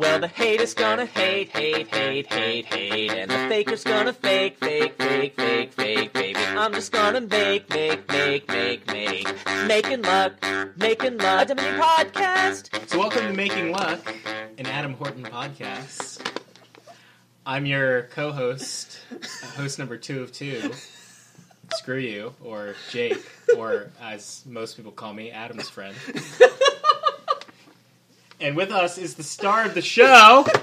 Well, the haters gonna hate, hate, hate, hate, hate, and the faker's gonna fake, fake, fake, fake, fake, baby. I'm just gonna make, make, make, make, make, making luck, making luck. A mini podcast. So, welcome to Making Luck, an Adam Horton podcast. I'm your co-host, uh, host number two of two. Screw you, or Jake, or as most people call me, Adam's friend. And with us is the star of the show.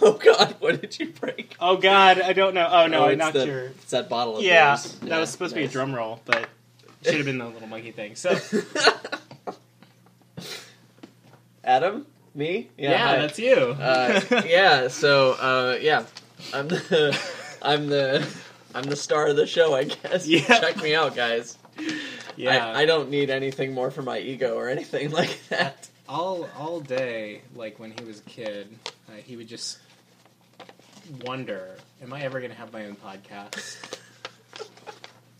Oh God, what did you break? Oh God, I don't know. Oh no, I it's knocked the- your. It's that bottle of Yeah, booze. that was supposed to be a nice. drum roll, but should have been the little monkey thing. So Adam, me, yeah, hi. that's you. uh, yeah. So uh, yeah, I'm the I'm the I'm the star of the show. I guess. Yeah. Check me out, guys. yeah. I, I don't need anything more for my ego or anything like that. all all day, like when he was a kid, uh, he would just wonder, "Am I ever going to have my own podcast?"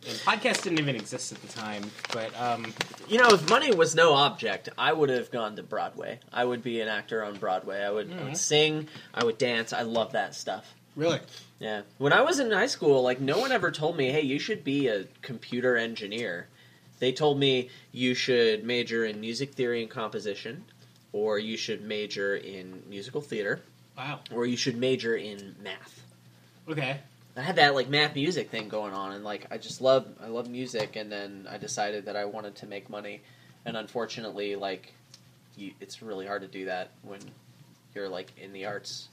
And podcasts didn't even exist at the time, but um, You know, if money was no object, I would have gone to Broadway. I would be an actor on Broadway. I would, I Mhm. would sing. I would dance. I love that stuff. Really, Yeah. When I was in high school, like no one ever told me, "Hey, you should be a computer engineer." They told me you should major in music theory and composition, or you should major in musical theater, wow, or you should major in math. okay, I had that like math music thing going on, and like I just love I love music, and then I decided that I wanted to make money, and unfortunately, like you, it's really hard to do that when you're like in the arts.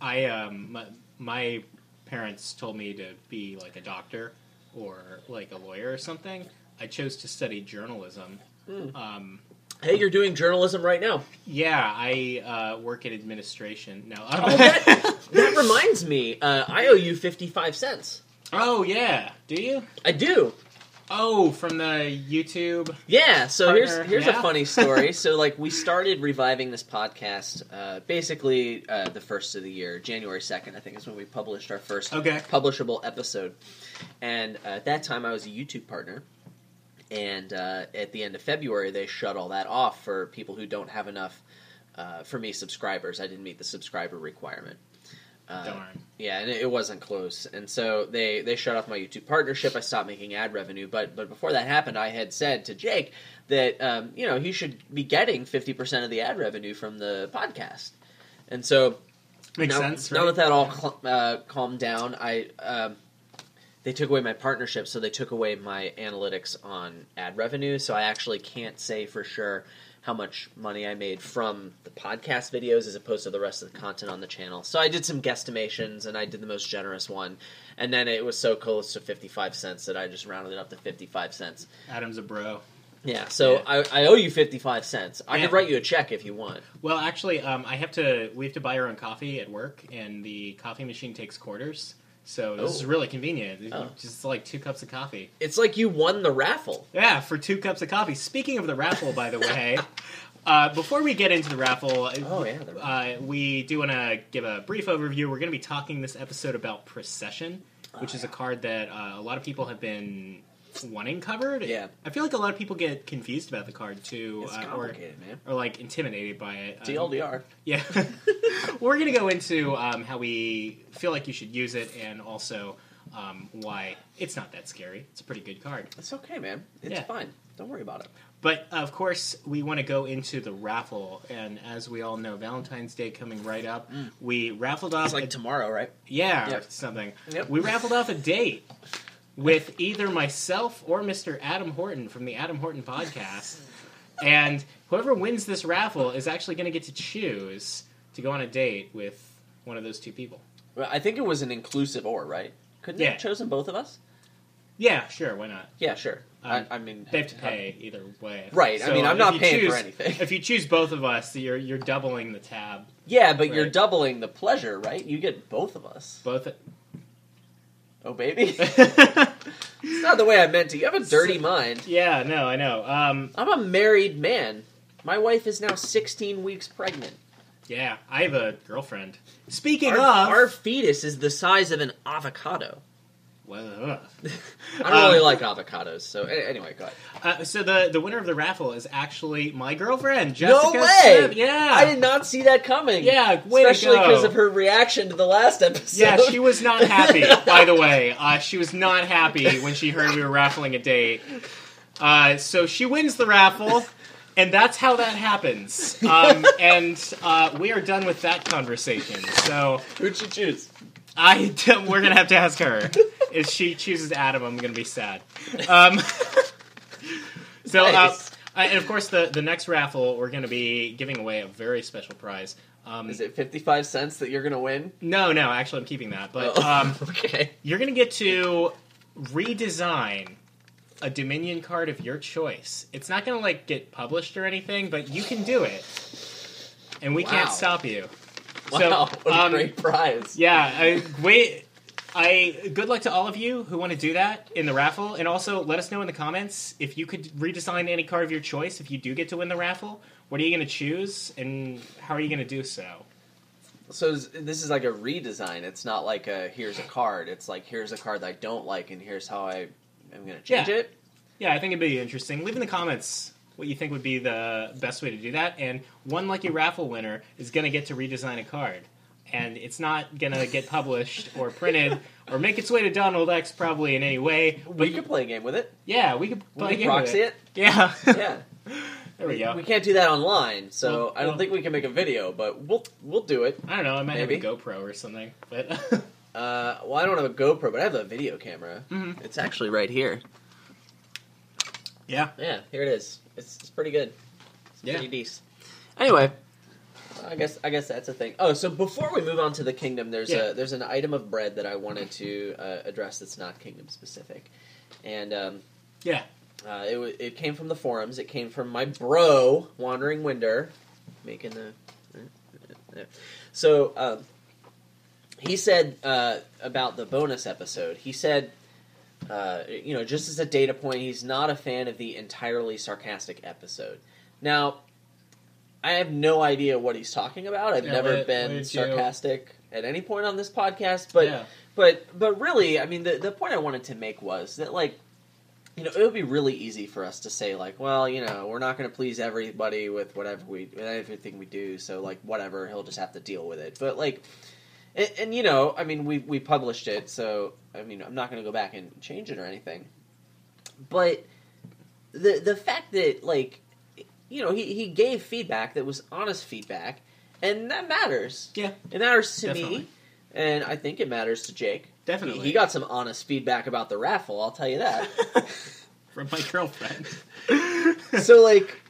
I um, my, my parents told me to be like a doctor or like a lawyer or something. I chose to study journalism. Hmm. Um, Hey, you're doing journalism right now. yeah, I uh, work in administration. No, Oh, that, that reminds me, uh, I owe you fifty five cents. oh yeah, do you? I do. Oh, from the YouTube. Yeah, so Partner, here's here's yeah. a funny story. so like we started reviving this podcast uh, basically uh, the first of the year, January second, I think is when we published our first Okay. publishable episode. And uh, at that time, I was a YouTube partner. And uh, at the end of February, they shut all that off for people who don't have enough, uh, for me, subscribers. I didn't meet the subscriber requirement. Uh, Darn. yeah, and it wasn't close, and so they they shut off my YouTube partnership. I stopped making ad revenue, but but before that happened, I had said to Jake that um, you know he should be getting fifty percent of the ad revenue from the podcast, and so Makes now, sense. now right? that that all cl- uh, calmed down, I um, they took away my partnership, so they took away my analytics on ad revenue. So I actually can't say for sure how much money I made from the podcast videos as opposed to the rest of the content on the channel. So I did some guesstimations, and I did the most generous one, and then it was so close to fifty five cents that I just rounded it up to fifty five cents. Adam's a bro. Yeah, so Yeah. I, I owe you fifty five cents. I Yeah. could write you a check if you want. Well, actually, um, I have to. We have to buy our own coffee at work, and the coffee machine takes quarters. So this Oh. is really convenient. Oh. Just like two cups of coffee. It's like you won the raffle. Yeah, for two cups of coffee. Speaking of the raffle, by the way, uh, before we get into the raffle, Oh, yeah, the uh, we do want to give a brief overview. We're going to be talking this episode about Procession, which Oh, is a card that uh, a lot of people have been wanting covered. Yeah. I feel like a lot of people get confused about the card too, It's uh, or man. or like intimidated by it. Um, TLDR. yeah. We're going to go into um, how we feel like you should use it and also um, why it's not that scary. It's a pretty good card. It's okay, man. It's Yeah. fine. Don't worry about it. But of course, we want to go into the raffle. And as we all know, Valentine's Day coming right up, we raffled off It's like a- tomorrow, right? yeah, Yep. something. Yep. We raffled off a date with either myself or Mr. Adam Horton from the Adam Horton podcast. and whoever wins this raffle is actually going to get to choose to go on a date with one of those two people. Well, I think it was an inclusive or, right? Couldn't they have chosen both of us? Yeah, sure, why not? Yeah, sure. Um, I, I mean, They have to pay either way. Right, I mean, I'm not paying for anything. If you choose both of us, you're you're doubling the tab. Yeah, but you're doubling the pleasure, right? You get both of us. Both. Oh, baby. it's not the way I meant to. You have a dirty mind. yeah, no, I know. Um, I'm a married man. My wife is now 16 weeks pregnant. yeah, I have a girlfriend. Speaking Our, of, our fetus is the size of an avocado. Well, I don't really Um, like avocados. So anyway, go ahead. uh, so the the winner of the raffle is actually my girlfriend, Jessica no way! Smith. Yeah, I did not see that coming. Yeah, way especially because of her reaction to the last episode. Yeah, she was not happy. by the way, uh, she was not happy when she heard we were raffling a date. Uh, so she wins the raffle, and that's how that happens. Um, and uh, we are done with that conversation. So Who'd you choose? I we're gonna have to ask her. If she chooses Adam, I'm gonna be sad. Um, so, uh, Nice. uh, and of course, the the next raffle we're gonna be giving away a very special prize. Um, Is it fifty-five cents that you're gonna win? no, no, actually, I'm keeping that. But Oh, um, okay. you're gonna get to redesign a Dominion card of your choice. It's not gonna like get published or anything, but you can do it, and we can't stop you. Wow, So, what a um, great prize! Yeah, I, wait. I good luck to all of you who want to do that in the raffle, and also let us know in the comments if you could redesign any card of your choice. If you do get to win the raffle, what are you going to choose, and how are you going to do so? So this is like a redesign. It's not like a here's a card. It's like here's a card that I don't like, and here's how I am gonna change Yeah. it. Yeah, I think it'd be interesting. Leave in the comments what you think would be the best way to do that, and one lucky raffle winner is going to get to redesign a card. And it's not going to get published or printed or make its way to Donald X probably in any way. But We could play a game with it. yeah, we could We play a could game with proxy it. Yeah. Yeah. there we go. We can't do that online, so Well, I don't well- think we can make a video, but we'll we'll do it. I don't know. I might Maybe. have a GoPro or something, but Uh, well, I don't have a GoPro, but I have a video camera. Mhm. It's actually right here. yeah, Yeah, here it is. It's, it's pretty good. It's Yeah. pretty decent. Anyway, I guess I guess that's a thing. Oh, so before we move on to the kingdom, there's Yeah. a there's an item of bread that I wanted to uh, address that's not kingdom specific, and um, yeah. uh, it wa- it came from the forums. It came from my bro, Wandering Winder, making the. So um, he said uh, about the bonus episode. He said, uh, you know, just as a data point, he's not a fan of the entirely sarcastic episode. Now, I have no idea what he's talking about. I've Yeah, never been did you- sarcastic at any point on this podcast, but yeah. but but really, I mean, the the point I wanted to make was that like, you know, it would be really easy for us to say like, well, you know, we're not going to please everybody with whatever we with everything we do, so like whatever, he'll just have to deal with it. But like, and, and you know, I mean, we we published it, so I mean, I'm not going to go back and change it or anything. But the the fact that like, you know, he he gave feedback that was honest feedback, and that matters. Yeah. It matters to Definitely. me, and I think it matters to Jake. Definitely. He, he got some honest feedback about the raffle. I'll tell you that. from my girlfriend. so like,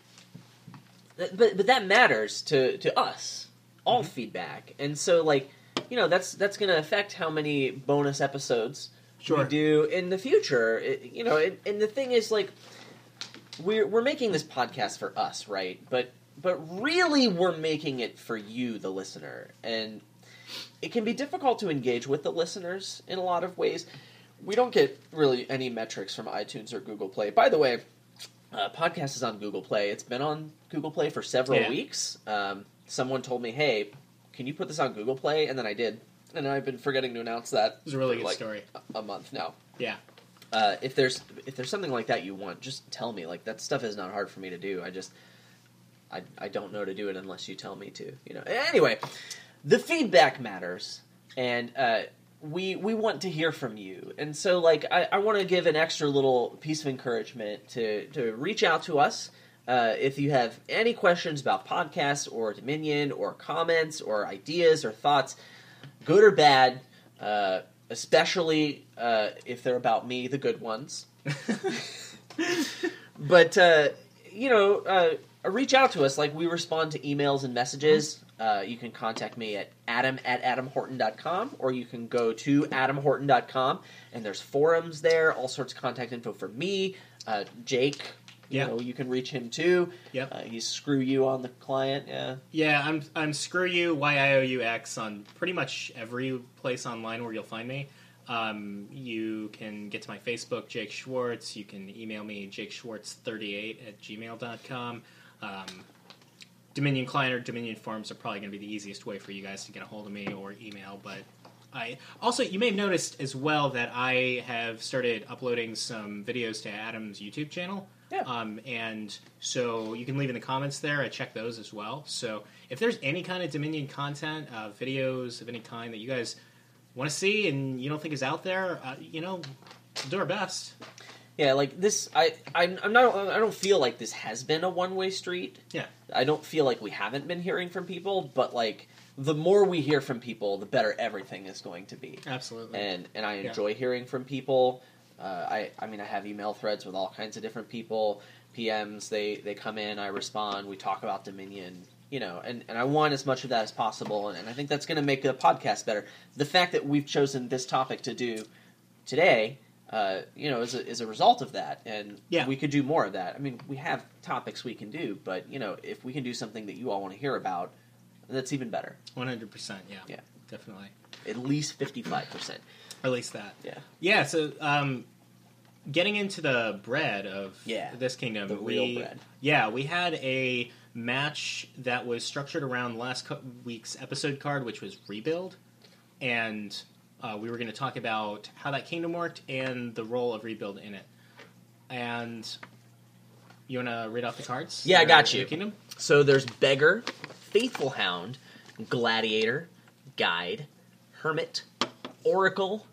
but but that matters to to us. All Mm-hmm. feedback, and so like, you know, that's that's going to affect how many bonus episodes Sure. we do in the future. It, you know, and, and the thing is like, we're we're making this podcast for us, right? But but really, we're making it for you, the listener, and it can be difficult to engage with the listeners in a lot of ways. We don't get really any metrics from iTunes or Google Play. By the way, uh, podcast is on Google Play. It's been on Google Play for several Yeah. weeks. Um, someone told me, "Hey, can you put this on Google Play?" And then I did, and I've been forgetting to announce that. It's a really for, good like, story. A month now. Yeah. Uh, if there's if there's something like that you want, just tell me. Like that stuff is not hard for me to do. I just I I don't know to do it unless you tell me to. You know. Anyway, the feedback matters, and uh, we we want to hear from you. And so, like, I, I want to give an extra little piece of encouragement to to reach out to us. Uh, if you have any questions about podcasts or Dominion or comments or ideas or thoughts, good or bad, uh, especially uh, if they're about me, the good ones. but uh, you know, uh, reach out to us. Like we respond to emails and messages. Uh, you can contact me at adam at adamhorton.com or you can go to adamhorton.com and there's forums there, all sorts of contact info for me, uh, Jake. You Yeah. know, you can reach him too. Yep. Uh, he's screw you on the client. Yeah. Yeah, I'm I'm screw you y i o u x on pretty much every place online where you'll find me. Um, you can get to my Facebook, Jake Schwartz. You can email me, jakeschwartz38 at gmail.com. Um, Dominion Client or Dominion Forums are probably going to be the easiest way for you guys to get a hold of me or email, but I also you may have noticed as well that I have started uploading some videos to Adam's YouTube channel. Yeah. Um, and so you can leave in the comments there. I check those as well. So if there's any kind of Dominion content, uh, videos of any kind that you guys want to see and you don't think is out there, uh, you know, we'll do our best. Yeah, like this, I, I'm, I'm not, I don't feel like this has been a one way street. Yeah. I don't feel like we haven't been hearing from people, but like the more we hear from people, the better everything is going to be. Absolutely. And and I Yeah. enjoy hearing from people. Uh, I, I mean, I have email threads with all kinds of different people. PMs, they, they come in, I respond, we talk about Dominion, you know, and, and I want as much of that as possible, and, and I think that's going to make the podcast better. The fact that we've chosen this topic to do today, uh, you know, is a, is a result of that, and Yeah. we could do more of that. I mean, we have topics we can do, but you know, if we can do something that you all want to hear about, that's even better. One hundred percent. Yeah. Yeah. Definitely. At least fifty five percent. At least that. Yeah. Yeah. So, um, getting into the bread of Yeah, this kingdom, the real we, bread. Yeah, we had a match that was structured around last co- week's episode card, which was rebuild, and uh, we were going to talk about how that kingdom worked and the role of rebuild in it. And you want to read off the cards? Yeah, I got you. Kingdom. So there's Beggar, Faithful Hound, Gladiator, Guide, Hermit, Oracle,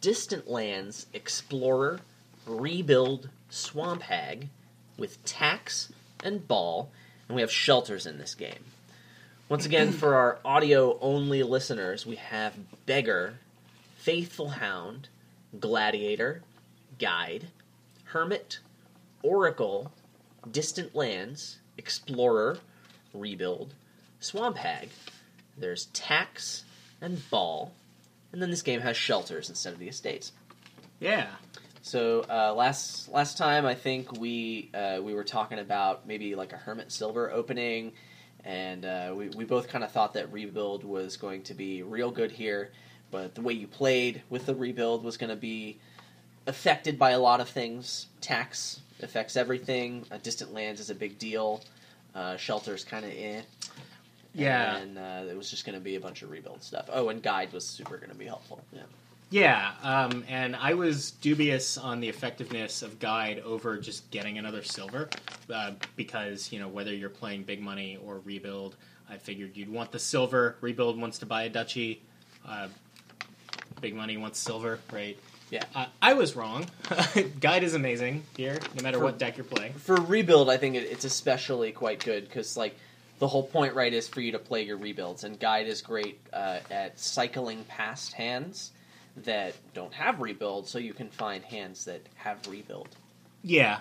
Distant Lands, Explorer, Rebuild, Swamp Hag, with Tax and Ball, and we have shelters in this game. Once again, for our audio only listeners, we have Beggar, Faithful Hound, Gladiator, Guide, Hermit, Oracle, Distant Lands, Explorer, Rebuild, Swamp Hag. There's Tax and Ball, and then this game has shelters instead of the estates. Yeah. So uh, last last time, I think we uh, we were talking about maybe like a Hermit Silver opening, and uh, we we both kind of thought that rebuild was going to be real good here, but the way you played with the rebuild was going to be affected by a lot of things. Tax affects everything. Uh, distant lands is a big deal. Uh, shelters kind of eh. Yeah. And uh, it was just going to be a bunch of rebuild stuff. Oh, and guide was super going to be helpful. Yeah. Yeah, um, and I was dubious on the effectiveness of Guide over just getting another silver, uh, because you know whether you're playing big money or rebuild, I figured you'd want the silver. Rebuild wants to buy a duchy, uh, big money wants silver, right? Yeah. Uh, I was wrong. Guide is amazing here, no matter For- what deck you're playing. for rebuild, I think it, it's especially quite good because like the whole point, right, is for you to play your rebuilds, and guide is great uh, at cycling past hands that don't have rebuild, so you can find hands that have rebuild. Yeah,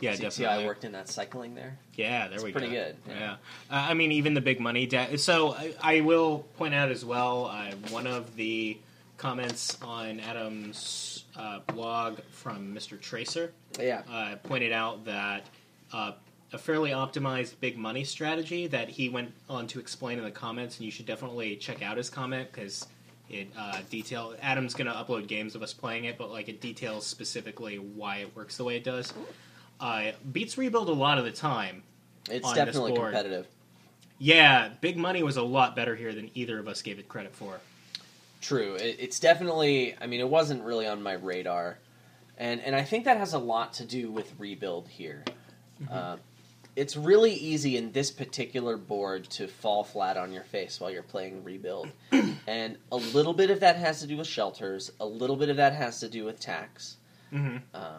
yeah, definitely. see I worked in that cycling there? Yeah, there It's we pretty go. Pretty good, Yeah, yeah. Uh, I mean, even the big money debt. So I, I will point out as well. Uh, one of the comments on Adam's uh, blog from Mr. Tracer Yeah, uh, pointed out that uh, a fairly optimized big money strategy that he went on to explain in the comments, and you should definitely check out his comment because it uh, detail. Adam's going to upload games of us playing it, but like it details specifically why it works the way it does. Uh, beats rebuild a lot of the time. it's on this definitely board. competitive. Yeah, big money was a lot better here than either of us gave it credit for. True. It, it's definitely. I mean, it wasn't really on my radar, and and I think that has a lot to do with rebuild here. Uh, it's really easy in this particular board to fall flat on your face while you're playing rebuild, and a little bit of that has to do with shelters. A little bit of that has to do with tax. Mm-hmm. Um,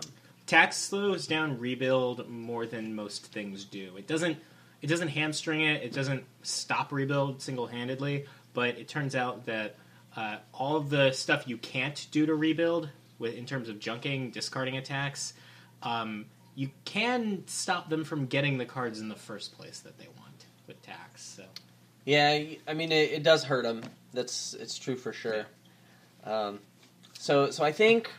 Tax slows down rebuild more than most things do. It doesn't. It doesn't hamstring it. It doesn't stop rebuild single handedly. But it turns out that uh, all of the stuff you can't do to rebuild, with in terms of junking, discarding attacks, um, you can stop them from getting the cards in the first place that they want with tax. So Yeah, I mean it, it does hurt them. That's it's true for sure. Um, so so I think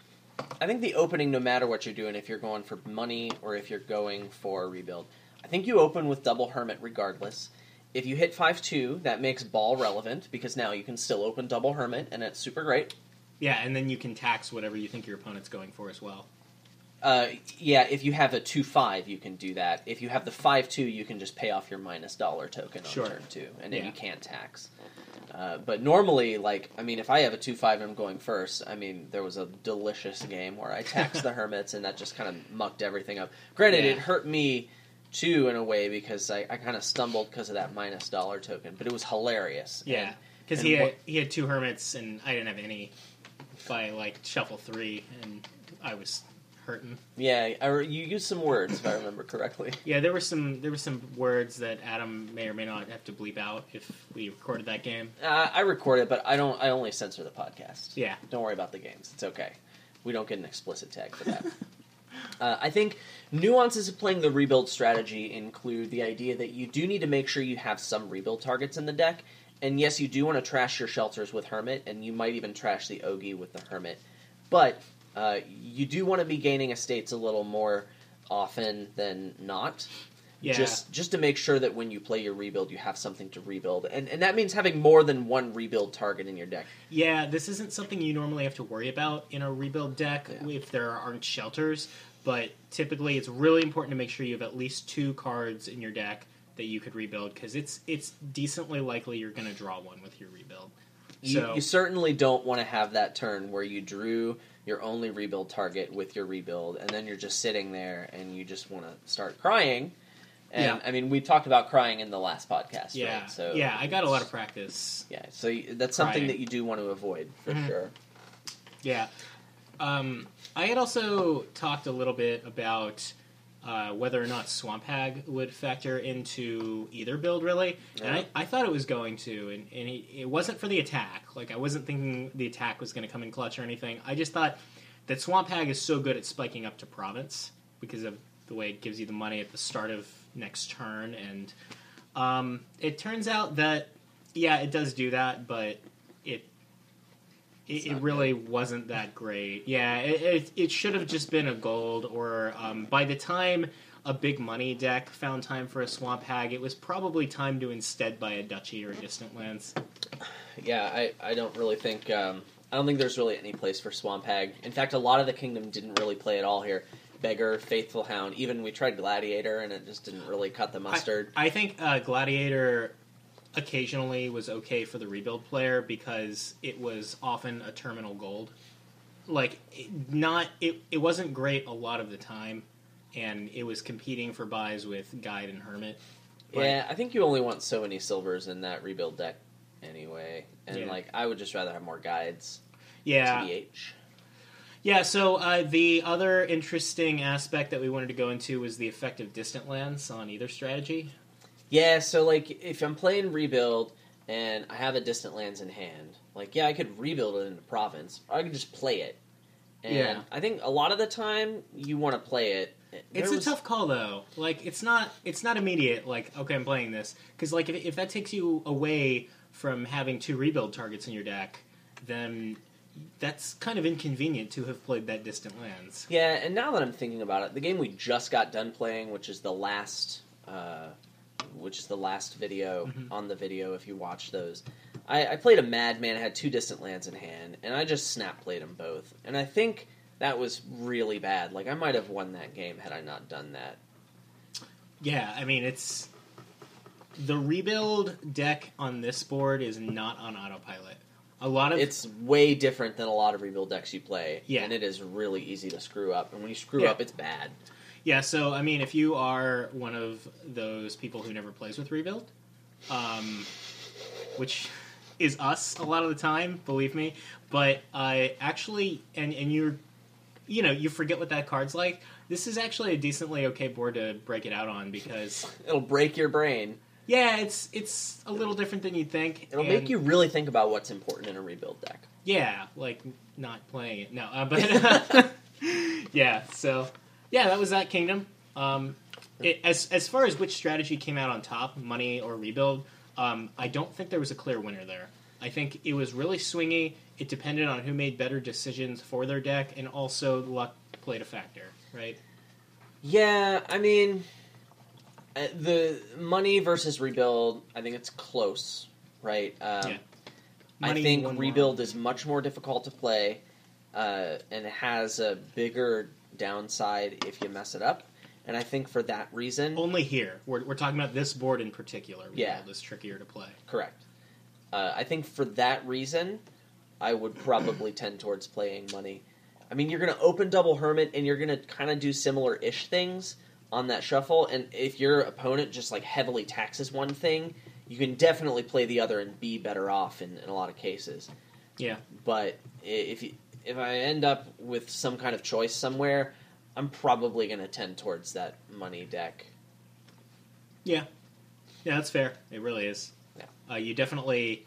I think the opening, no matter what you're doing, if you're going for money or if you're going for rebuild, I think you open with double hermit regardless. If you hit five two, that makes ball relevant because now you can still open double hermit and it's super great. yeah, and then you can tax whatever you think your opponent's going for as well. Uh, yeah, if you have a two five, you can do that. If you have the five two, you can just pay off your minus dollar token on Sure. turn two, and then Yeah. you can't tax. Uh, but normally, like, I mean, if I have a two five and I'm going first, I mean, there was a delicious game where I taxed the hermits, and that just kind of mucked everything up. Granted, Yeah. it hurt me too in a way because I, I kind of stumbled because of that minus dollar token, but it was hilarious. Yeah, because he had what- he had two hermits and I didn't have any by like shuffle three, and I was hurting. yeah, I, you used some words if I remember correctly. Yeah, there were some there were some words that Adam may or may not have to bleep out if we recorded that game. Uh, I record it, but I don't. I only censor the podcast. Yeah, Don't worry about the games. It's okay. We don't get an explicit tag for that. uh, I think nuances of playing the rebuild strategy include the idea that you do need to make sure you have some rebuild targets in the deck. And yes, you do want to trash your shelters with Hermit, and you might even trash the Ogi with the Hermit. But uh, you do want to be gaining estates a little more often than not. yeah, Just just to make sure that when you play your rebuild, you have something to rebuild, and and that means having more than one rebuild target in your deck. yeah. This isn't something you normally have to worry about in a rebuild deck Yeah. if there aren't shelters. But typically, it's really important to make sure you have at least two cards in your deck that you could rebuild because it's it's decently likely you're going to draw one with your rebuild. You, So- you certainly don't want to have that turn where you drew your only rebuild target with your rebuild, and then you're just sitting there and you just want to start crying. And Yeah. I mean, we talked about crying in the last podcast, Yeah, right? So yeah, I got a lot of practice. yeah. So that's something Crying. that you do want to avoid for Mhm. sure. Yeah. Um, I had also talked a little bit about uh, whether or not Swamp Hag would factor into either build, really. And I, I thought it was going to, and, and it, it wasn't for the attack. Like, I wasn't thinking the attack was going to come in clutch or anything. I just thought that Swamp Hag is so good at spiking up to Province because of the way it gives you the money at the start of next turn. And um, it turns out that, yeah, it does do that, but it, it really wasn't that great. Yeah, it, it, it should have just been a gold, or um, by the time a big money deck found time for a swamp hag, it was probably time to instead buy a duchy or distant lands. Yeah, I, I don't really think um, I don't think there's really any place for Swamp Hag. In fact, a lot of the kingdom didn't really play at all here. Beggar, Faithful Hound, even we tried Gladiator, and it just didn't really cut the mustard. I think uh, Gladiator occasionally was okay for the rebuild player because it was often a terminal gold. Like it- not it, it wasn't great a lot of the time, and it was competing for buys with Guide and Hermit. But- Yeah, I think you only want so many silvers in that rebuild deck anyway. And Yeah. like I would just rather have more guides. yeah. TBH. Yeah, so uh, the other interesting aspect that we wanted to go into was the effect of distant lands on either strategy. Yeah, so like if I'm playing rebuild and I have a distant lands in hand, like yeah, I could rebuild it into province, or I could just play it. And Yeah. I think a lot of the time you want to play it. It's There a tough call though. Like it's not it's not immediate. Like okay, I'm playing this because like if, if that takes you away from having two rebuild targets in your deck, then that's kind of inconvenient to have played that distant lands. Yeah, and now that I'm thinking about it, the game we just got done playing, which is the last, uh, which is the last video Mhm. on the video. If you watch those, I, I played a Madman, had two distant lands in hand, and I just snap played them both. And I think that was really bad. Like I might have won that game had I not done that. Yeah, I mean it's the rebuild deck on this board is not on autopilot. A lot of It's way different than a lot of rebuild decks you play. Yeah. and it is really easy to screw up. And when you screw Yeah. up, it's bad. Yeah, so I mean, if you are one of those people who never plays with rebuild, um, which is us a lot of the time, believe me, but I actually, and and you're, you know, you forget what that card's like. This is actually a decently okay board to break it out on because, It'll break your brain. yeah, it's it's a little different than you'd think. It'll and- make you really think about what's important in a rebuild deck. Yeah, like not playing it. No, uh, but yeah. So yeah, that was that kingdom. Um, it, as as far as which strategy came out on top, money or rebuild, um, I don't think there was a clear winner there. I think it was really swingy. It depended on who made better decisions for their deck, and also luck played a factor, right? Yeah, I mean, uh, the money versus rebuild. I think it's close, right? Um, Yeah. I think won more. rebuild is much more difficult to play, uh, and has a bigger downside if you mess it up. And I think for that reason, Only here. We're, we're talking about this board in particular. Yeah. Is trickier to play. correct. Uh, I think for that reason, I would probably tend towards playing money. I mean, you're going to open double hermit, and you're going to kind of do similar-ish things on that shuffle. And if your opponent just like heavily taxes one thing, you can definitely play the other and be better off in, in a lot of cases. Yeah. But if you, if I end up with some kind of choice somewhere, I'm probably going to tend towards that money deck. Yeah. Yeah, that's fair. It really is. Yeah. Uh, you definitely.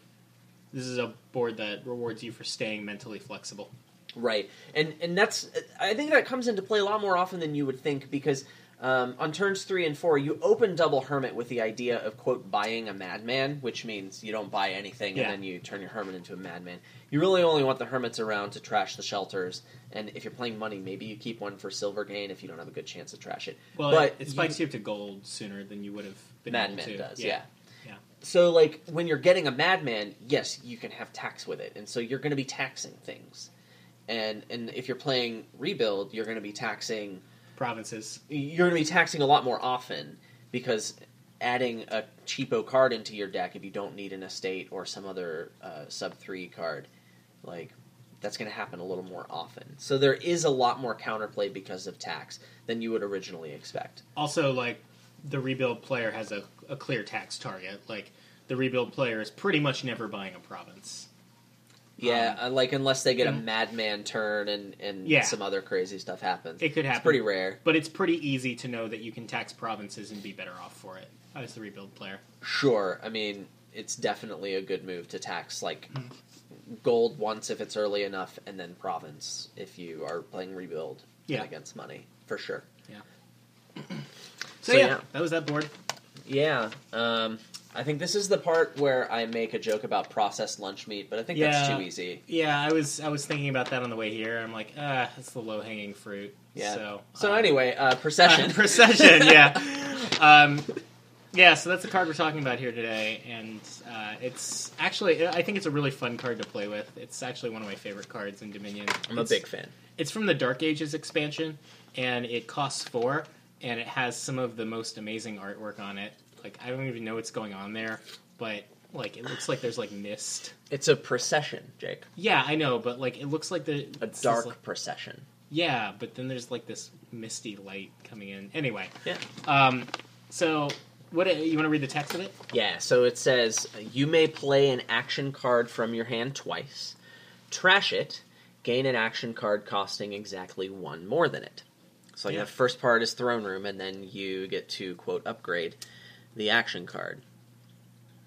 This is a board that rewards you for staying mentally flexible. Right, and and that's I think that comes into play a lot more often than you would think because um, on turns three and four you open double hermit with the idea of quote buying a madman, which means you don't buy anything Yeah. and then you turn your hermit into a madman. You really only want the hermits around to trash the shelters, and if you're playing money, maybe you keep one for silver gain if you don't have a good chance to trash it. Well, but it, it spikes you, up to gold sooner than you would have been able Madman to. does, yeah. Yeah. So, like, when you're getting a madman, yes, you can have tax with it, and so you're going to be taxing things. And and if you're playing rebuild, you're going to be taxing. Provinces. You're going to be taxing a lot more often because adding a cheapo card into your deck if you don't need an estate or some other uh, sub three card, like that's going to happen a little more often. So there is a lot more counterplay because of tax than you would originally expect. Also, like, the rebuild player has a, a clear tax target. Like, the rebuild player is pretty much never buying a province. Yeah, uh, like unless they get a madman turn and and Yeah. some other crazy stuff happens. It could happen. It's pretty rare. But it's pretty easy to know that you can tax provinces and be better off for it as the rebuild player. Sure, I mean it's definitely a good move to tax like Mm-hmm. gold once if it's early enough, and then province if you are playing rebuild Yeah. against money for sure. So, So, yeah, yeah. that was that board. Yeah, um, I think this is the part where I make a joke about processed lunch meat, but I think that's too easy. Yeah, I was I was thinking about that on the way here. I'm like, ah, that's the low hanging fruit. Yeah. So, So um, anyway, uh, procession. Uh, procession, yeah. Um, yeah, so that's the card we're talking about here today, and uh, it's actually I think it's a really fun card to play with. It's actually one of my favorite cards in Dominion. I'm a big fan. It's from the Dark Ages expansion, and it costs four, and it has some of the most amazing artwork on it. Like I don't even know what's going on there, but like it looks like there's like mist. It's a procession, Jake. Yeah, I know, but like it looks like the A this dark like- procession. yeah, but then there's like this misty light coming in. Anyway, Yeah. um, so what you want to read the text of it? Yeah, so it says you may play an action card from your hand twice, trash it, gain an action card costing exactly one more than it. So Yeah. the first part is throne room, and then you get to quote upgrade the action card.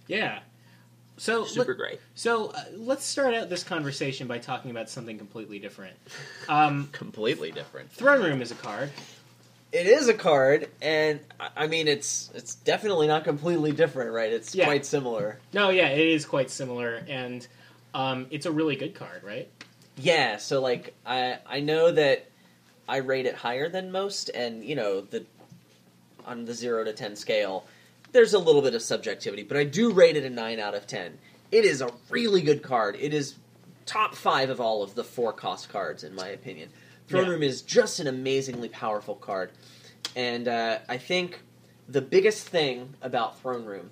Yeah. So Super let, great, so uh, let's start out this conversation by talking about something completely different. Um, completely different. Throne Room is a card. It is a card, and I- I mean it's it's definitely not completely different, right? It's Yeah. quite similar. No, yeah, it is quite similar, and um, it's a really good card, right? Yeah, so like I I know that I rate it higher than most, and you know the on the zero to ten scale, there's a little bit of subjectivity, but I do rate it a nine out of ten. It is a really good card. It is top five of all of the four cost cards in my opinion. Throne Yeah. Room is just an amazingly powerful card, and uh, I think the biggest thing about Throne Room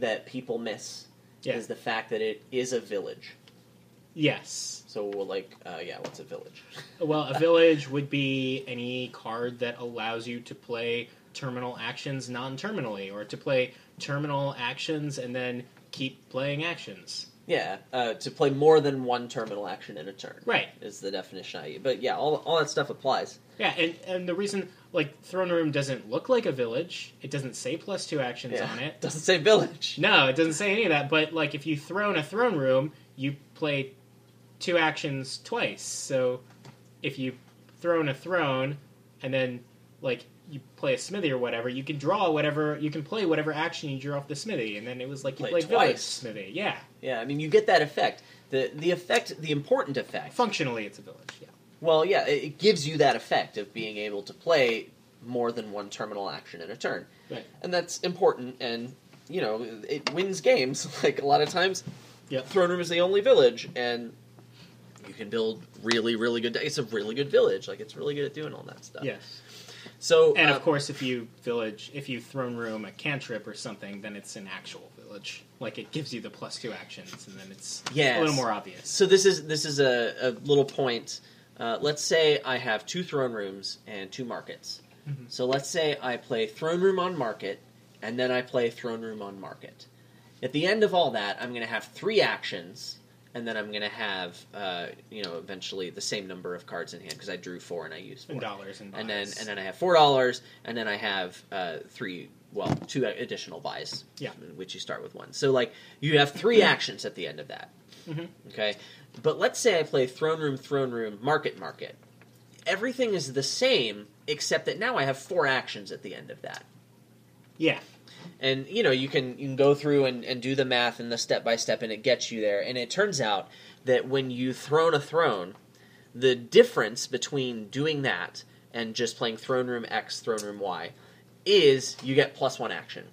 that people miss Yeah. is the fact that it is a village. Yes. So, we'll like, uh, yeah, what's a village? Well, a village would be any card that allows you to play terminal actions non-terminally, or to play terminal actions and then keep playing actions. Yeah, uh, to play more than one terminal action in a turn. Right. Is the definition I use. But yeah, all, all that stuff applies. Yeah, and, and the reason, like, Throne Room doesn't look like a village, it doesn't say plus two actions Yeah. on it. Doesn't say village. No, it doesn't say any of that, but, like, if you throne a Throne Room, you play two actions twice. So if you throne a throne and then, like, you play a smithy or whatever, you can draw whatever, you can play whatever action you drew off the smithy, and then it was like you Play played village twice. smithy. Yeah. Yeah, I mean, you get that effect. The the effect, the important effect. Functionally, it's a village, yeah. Well, yeah, it, it gives you that effect of being able to play more than one terminal action in a turn. Right. And that's important, and, you know, it wins games. Like, a lot of times, Yep. Throne Room is the only village, and you can build really, really good. It's a really good village. Like it's really good at doing all that stuff. Yes. So And uh, of course, if you village, if you throne room a cantrip or something, then it's an actual village. Like it gives you the plus two actions, and then it's Yes. a little more obvious. So this is this is a, a little point. Uh, let's say I have two throne rooms and two markets. Mhm. So let's say I play throne room on market, and then I play throne room on market. At the end of all that, I'm going to have three actions, and then I'm going to have uh, you know eventually the same number of cards in hand because I drew four and I used four. And dollars and and then buys. and then I have four dollars, and then I have uh, three, well, two additional buys. Yeah. which you start with one. So like you have three actions at the end of that. Mhm. Okay, but let's say I play throne room, throne room, market, market. Everything is the same except that now I have four actions at the end of that. yeah, And you know you can you can go through and, and do the math and the step by step, and it gets you there. And it turns out that when you throne a throne, the difference between doing that and just playing throne room X, throne room Y, is you get plus one action.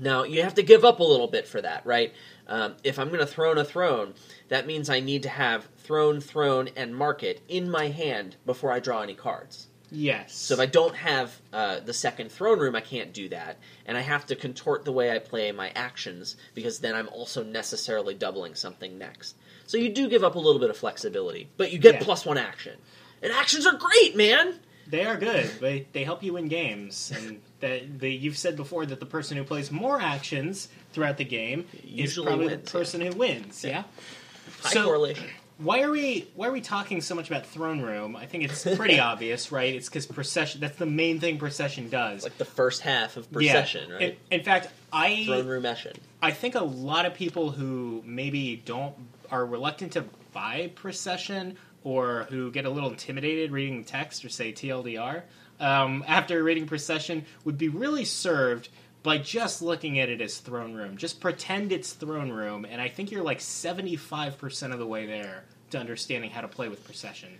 Now you have to give up a little bit for that, right? Um, if I'm going to throne a throne, that means I need to have throne, throne, and market in my hand before I draw any cards. Yes. So if I don't have uh, the second throne room, I can't do that, and I have to contort the way I play my actions because then I'm also necessarily doubling something next. So you do give up a little bit of flexibility, but you get Yeah. plus one action, and actions are great, man. They are good. They they help you win games, and that the, you've said before that the person who plays more actions throughout the game Usually is probably wins, the person who wins. Yeah. High So- correlation. Why are we Why are we talking so much about throne room? I think it's pretty obvious, right? It's because procession. That's the main thing procession does. Like the first half of procession, yeah. right? In, in fact, I throne room action. I think a lot of people who maybe don't are reluctant to buy procession or who get a little intimidated reading the text or say TLDR um, after reading procession would be really served by just looking at it as throne room. Just pretend it's throne room, and I think you're like seventy five percent of the way there to understanding how to play with procession.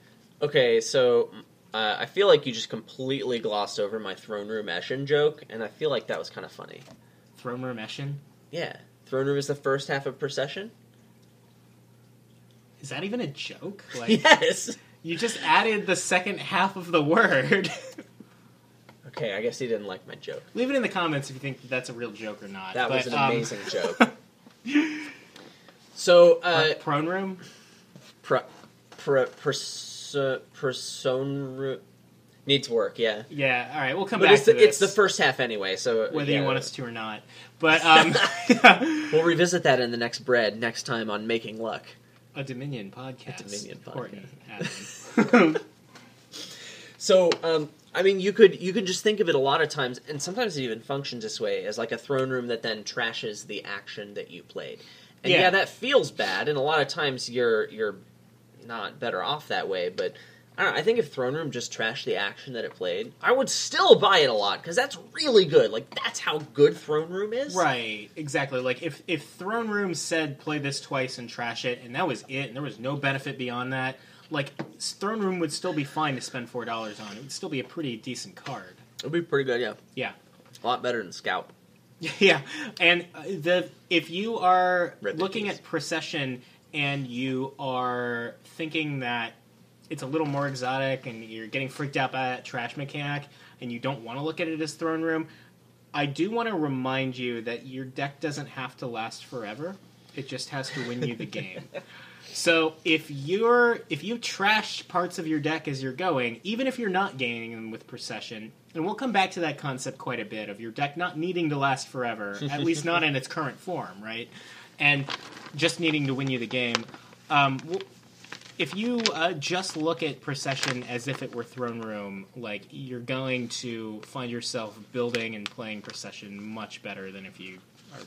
Okay, so uh, I feel like you just completely glossed over my throne room action joke, and I feel like that was kind of funny. Throne room Eshin? Yeah, throne room is the first half of procession. Is that even a joke? Like yes. you just added the second half of the word. Okay, I guess he didn't like my joke. Leave it in the comments if you think that's a real joke or not. That was But, an um, amazing joke. So, uh, prone room. pro, pro, perso, person needs work, yeah. Yeah, all right, we'll come But back it's the, it's the first half anyway, so whether yeah, you want us to or not. But um, We'll revisit that in the next bread next time on Making Luck. a Dominion podcast. A Dominion Courtney, podcast. Adam. So, um, I mean, you could you could just think of it a lot of times, and sometimes it even functions this way as like a throne room that then trashes the action that you played. And yeah, Yeah. that feels bad, and a lot of times you're you're not better off that way. But I don't know. I think if throne room just trashed the action that it played, I would still buy it a lot because that's really good. Like that's how good throne room is. right, exactly. Like if if Throne Room said play this twice and trash it, and that was it, and there was no benefit beyond that, like Throne Room would still be fine to spend four dollars on. It would still be a pretty decent card. It'd be pretty good. Yeah, Yeah. a lot better than Scout. Yeah, and uh, the if you are looking at procession and you are thinking that it's a little more exotic and you're getting freaked out by that trash mechanic and you don't want to look at it as throne room, I do want to remind you that your deck doesn't have to last forever. It just has to win you the game. So if you're if you trash parts of your deck as you're going, even if you're not gaining them with procession, and we'll come back to that concept quite a bit of your deck not needing to last forever, at least not in its current form, right? And just needing to win you the game. Um, if you uh, just look at procession as if it were throne room, like you're going to find yourself building and playing procession much better than if you are,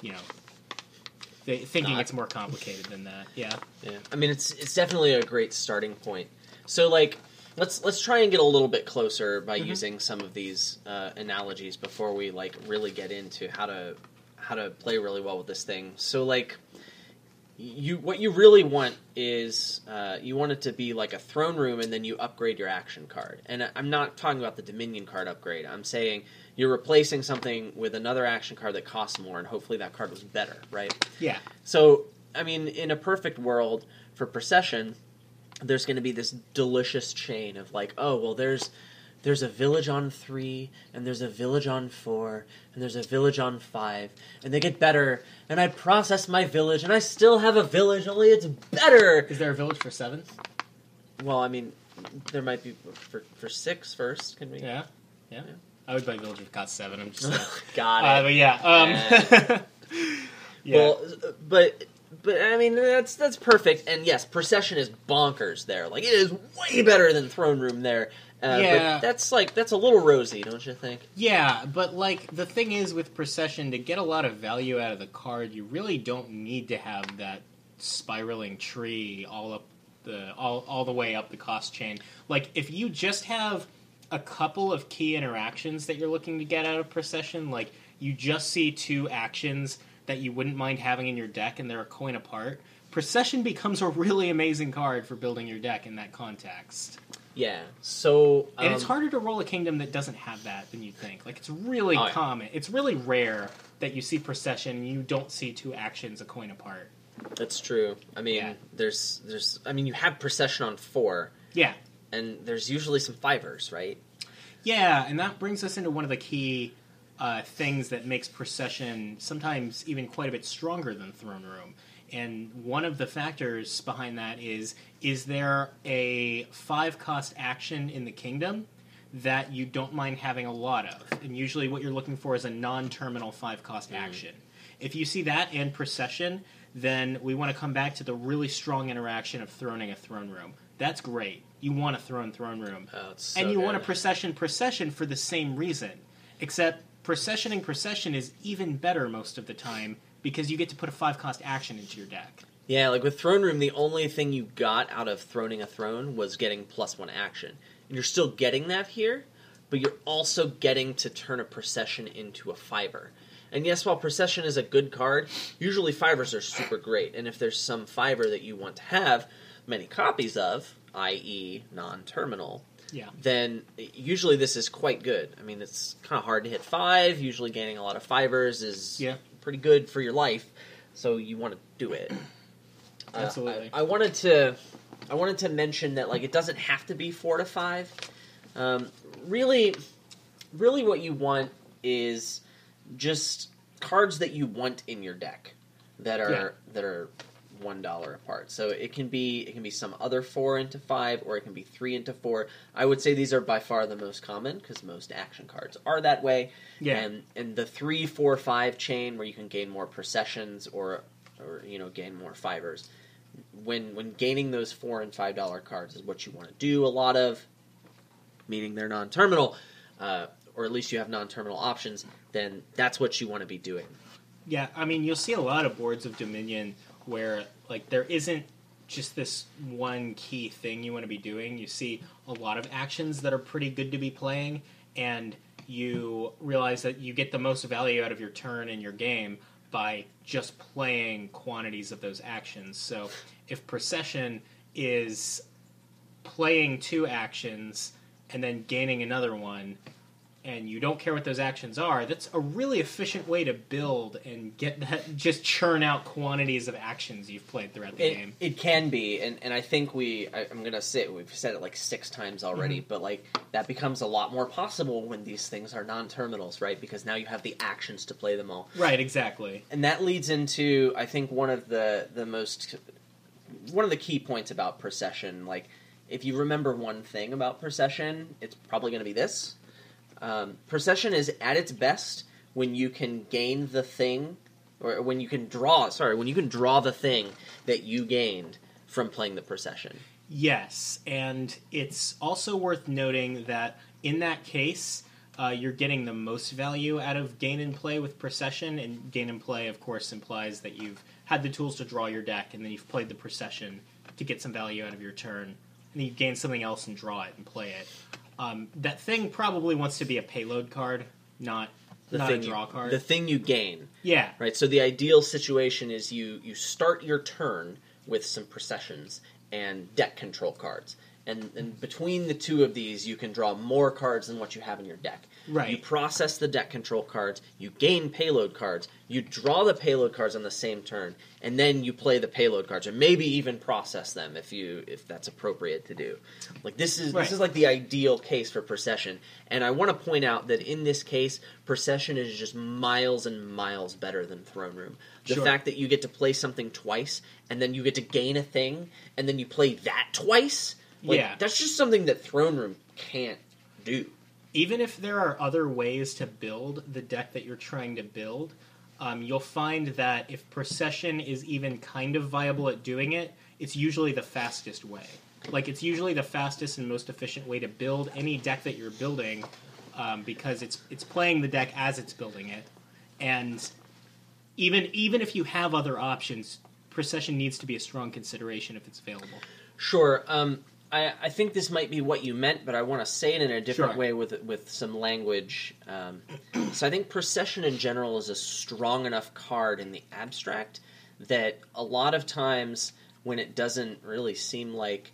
you know, th- thinking Not. it's more complicated than that. Yeah. Yeah, I mean it's it's definitely a great starting point. So like let's let's try and get a little bit closer by Mhm. using some of these uh, analogies before we like really get into how to how to play really well with this thing. So like you what you really want is uh, you want it to be like a throne room and then you upgrade your action card. And I'm not talking about the Dominion card upgrade. I'm saying you're replacing something with another action card that costs more and hopefully that card was better, right? Yeah. So, I mean, in a perfect world for procession, there's going to be this delicious chain of like, oh well, there's there's a village on three, and there's a village on four, and there's a village on five, and they get better. And I process my village, and I still have a village, only it's better. Is there a village for seven? Well, I mean, there might be for for six first. Can we? Yeah, yeah. Yeah. I would buy village if it got seven. I'm just. saying. Got Uh, it. but yeah. Um, yeah. Well, but but I mean that's that's perfect. And yes, procession is bonkers there. Like it is way better than throne room there. Uh, Yeah. but that's like that's a little rosy, don't you think? Yeah, but like the thing is with procession, to get a lot of value out of the card, you really don't need to have that spiraling tree all up the all all the way up the cost chain. Like if you just have a couple of key interactions that you're looking to get out of procession, like you just see two actions that you wouldn't mind having in your deck and they're a coin apart. Procession becomes a really amazing card for building your deck in that context. Yeah. So And it's um, harder to roll a kingdom that doesn't have that than you think. Like it's really Oh, yeah. common. It's really rare that you see procession and you don't see two actions a coin apart. That's true. I mean, Yeah. there's there's I mean you have procession on four, Yeah. and there's usually some fivers, right? Yeah, and that brings us into one of the key uh, things that makes procession sometimes even quite a bit stronger than throne room. And one of the factors behind that is is there a five cost action in the kingdom that you don't mind having a lot of? And usually what you're looking for is a non terminal five cost action. If you see that and procession, then we want to come back to the really strong interaction of throning a throne room. That's great. You want a throne throne room Oh, it's so and you good. want a procession procession for the same reason except processioning procession is even better most of the time because you get to put a five cost action into your deck Yeah, like with Throne Room, the only thing you got out of throning a throne was getting plus one action. And you're still getting that here, but you're also getting to turn a procession into a fiver. And yes, while procession is a good card, usually fivers are super great. And if there's some fiver that you want to have many copies of, i.e., non terminal, yeah then usually this is quite good. I mean, it's kind of hard to hit five. Usually, gaining a lot of fivers is Yeah. pretty good for your life, so you want to do it. Uh, Absolutely. I, I wanted to, I wanted to mention that like it doesn't have to be four to five. Um, really, really, what you want is just cards that you want in your deck that are Yeah. that are one dollar apart. So it can be it can be some other four into five, or it can be three into four. I would say these are by far the most common because most action cards are that way. Yeah. And and the three, four, five chain where you can gain more processions or or you know gain more fivers. When when gaining those four and five dollar cards is what you want to do a lot of, meaning they're non-terminal, uh, or at least you have non-terminal options. Then that's what you want to be doing. yeah i mean you'll see a lot of boards of dominion where like there isn't just this one key thing you want to be doing. You see a lot of actions that are pretty good to be playing and you realize that you get the most value out of your turn in your game by just playing quantities of those actions. So if procession is playing two actions and then gaining another one and you don't care what those actions are, that's a really efficient way to build and get that just churn out quantities of actions you've played throughout the It, game. it can be, and, and I think we. I, I'm gonna say we've said it like six times already, Mm-hmm. but like that becomes a lot more possible when these things are non-terminals, right? Because now you have the actions to play them all, Right, exactly. and that leads into I think one of the the most one of the key points about procession. Like, if you remember one thing about procession, it's probably going to be this: um, procession is at its best when you can gain the thing, or when you can draw. Sorry, when you can draw the thing that you gained from playing the procession. Yes, and it's also worth noting that in that case, uh, you're getting the most value out of gain and play with procession, and gain and play, of course, implies that you've had the tools to draw your deck, and then you've played the procession to get some value out of your turn, and then you gain something else and draw it and play it. Um, that thing probably wants to be a payload card, not The not thing a draw you, card. The thing you gain. yeah, Right. So the ideal situation is you you start your turn with some processions and deck control cards, and, and between the two of these, you can draw more cards than what you have in your deck. Right. You process the deck control cards, you gain payload cards, you draw the payload cards on the same turn, and then you play the payload cards, or maybe even process them if you if that's appropriate to do. Like this is Right. this is like the ideal case for procession, and I want to point out that in this case, procession is just miles and miles better than throne room. The Sure. fact that you get to play something twice, and then you get to gain a thing, and then you play that twice, like, Yeah. that's just something that throne room can't do. even if there are other ways to build the deck that you're trying to build, um, you'll find that if procession is even kind of viable at doing it, it's usually the fastest way. Like it's usually the fastest and most efficient way to build any deck that you're building, um, because it's it's playing the deck as it's building it, and even even if you have other options, procession needs to be a strong consideration if it's available. Sure. Um, I, I think this might be what you meant, but I want to say it in a different Sure. way with with some language. Um, so I think procession in general is a strong enough card in the abstract that a lot of times when it doesn't really seem like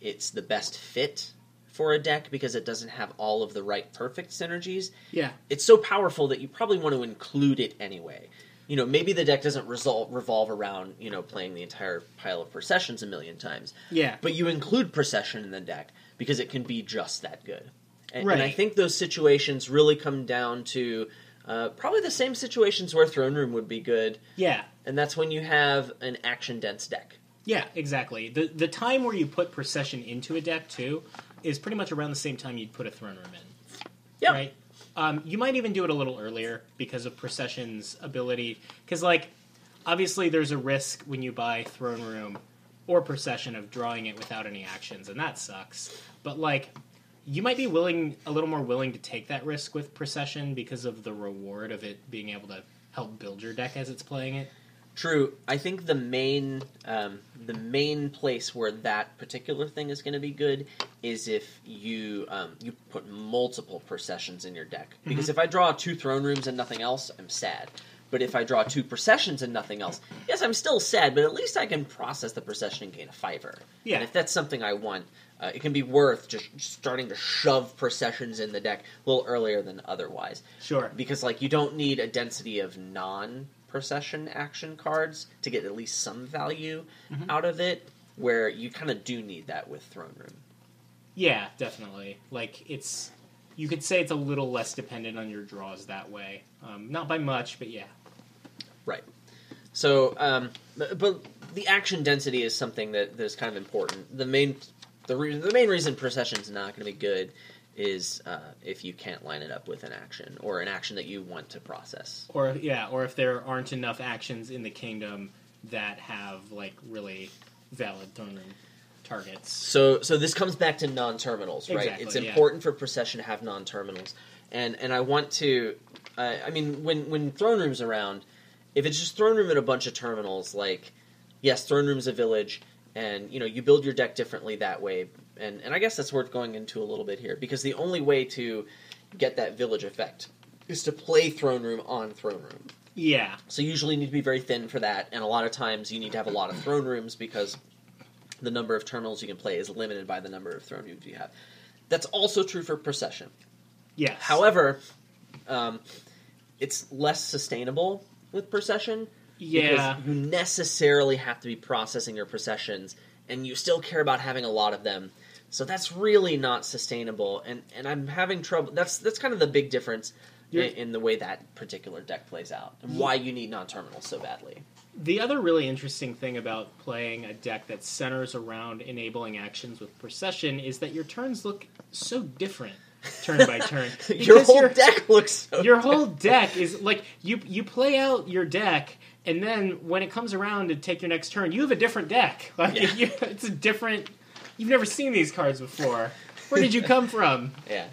it's the best fit for a deck because it doesn't have all of the right perfect synergies, Yeah, it's so powerful that you probably want to include it anyway. You know, maybe the deck doesn't resol- revolve around, you know, playing the entire pile of processions a million times. yeah, But you include procession in the deck because it can be just that good. And, and I think those situations really come down to uh, probably the same situations where Throne Room would be good, yeah. and that's when you have an action dense deck. Yeah, exactly. The the time where you put procession into a deck too is pretty much around the same time you'd put a throne room in. Yeah. Right. Um, you might even do it a little earlier because of procession's ability. Because like, obviously, there's a risk when you buy throne room or procession of drawing it without any actions, and that sucks. But like, you might be willing a little more willing to take that risk with procession because of the reward of it being able to help build your deck as it's playing it. True. I think the main um, the main place where that particular thing is going to be good is if you um, you put multiple processions in your deck. Because if I draw two throne rooms and nothing else, I'm sad. But if I draw two processions and nothing else, yes, I'm still sad. But at least I can process the procession and gain a fiver. Yeah. And if that's something I want, uh, it can be worth just starting to shove processions in the deck a little earlier than otherwise Sure. because like you don't need a density of non procession action cards to get at least some value Mm-hmm. out of it where you kind of do need that with throne room Yeah, definitely. Like it's, you could say it's a little less dependent on your draws that way. Um, not by much, but yeah. right so um, but, the action density is something that that's kind of important the main the, re- the main reason procession's not going to be good is uh, if you can't line it up with an action or an action that you want to process Or yeah, or if there aren't enough actions in the kingdom that have like really valid throne room targets. So so this comes back to non-terminals, right? Exactly, it's yeah. important for procession to have non-terminals, and and I want to, uh, I mean, when when throne room's around, if it's just throne room and a bunch of terminals, like yes, throne room's a village, and you know you build your deck differently that way, and and I guess that's worth going into a little bit here because the only way to get that village effect is to play throne room on throne room. Yeah, So you usually need to be very thin for that, and a lot of times you need to have a lot of throne rooms because the number of terminals you can play is limited by the number of throne rooms you have. That's also true for procession. yes. However, um, it's less sustainable with procession yeah, because you necessarily have to be processing your processions, and you still care about having a lot of them. So that's really not sustainable, and, and I'm having trouble. That's that's kind of the big difference in, in the way that particular deck plays out, and why you need non-terminals so badly. The other really interesting thing about playing a deck that centers around enabling actions with procession is that your turns look so different turn by turn. your whole you're- deck looks so your whole deck is like you you play out your deck and then when it comes around to take your next turn you have a different deck like Yeah. you, it's a different you've never seen these cards before where did you come from yeah.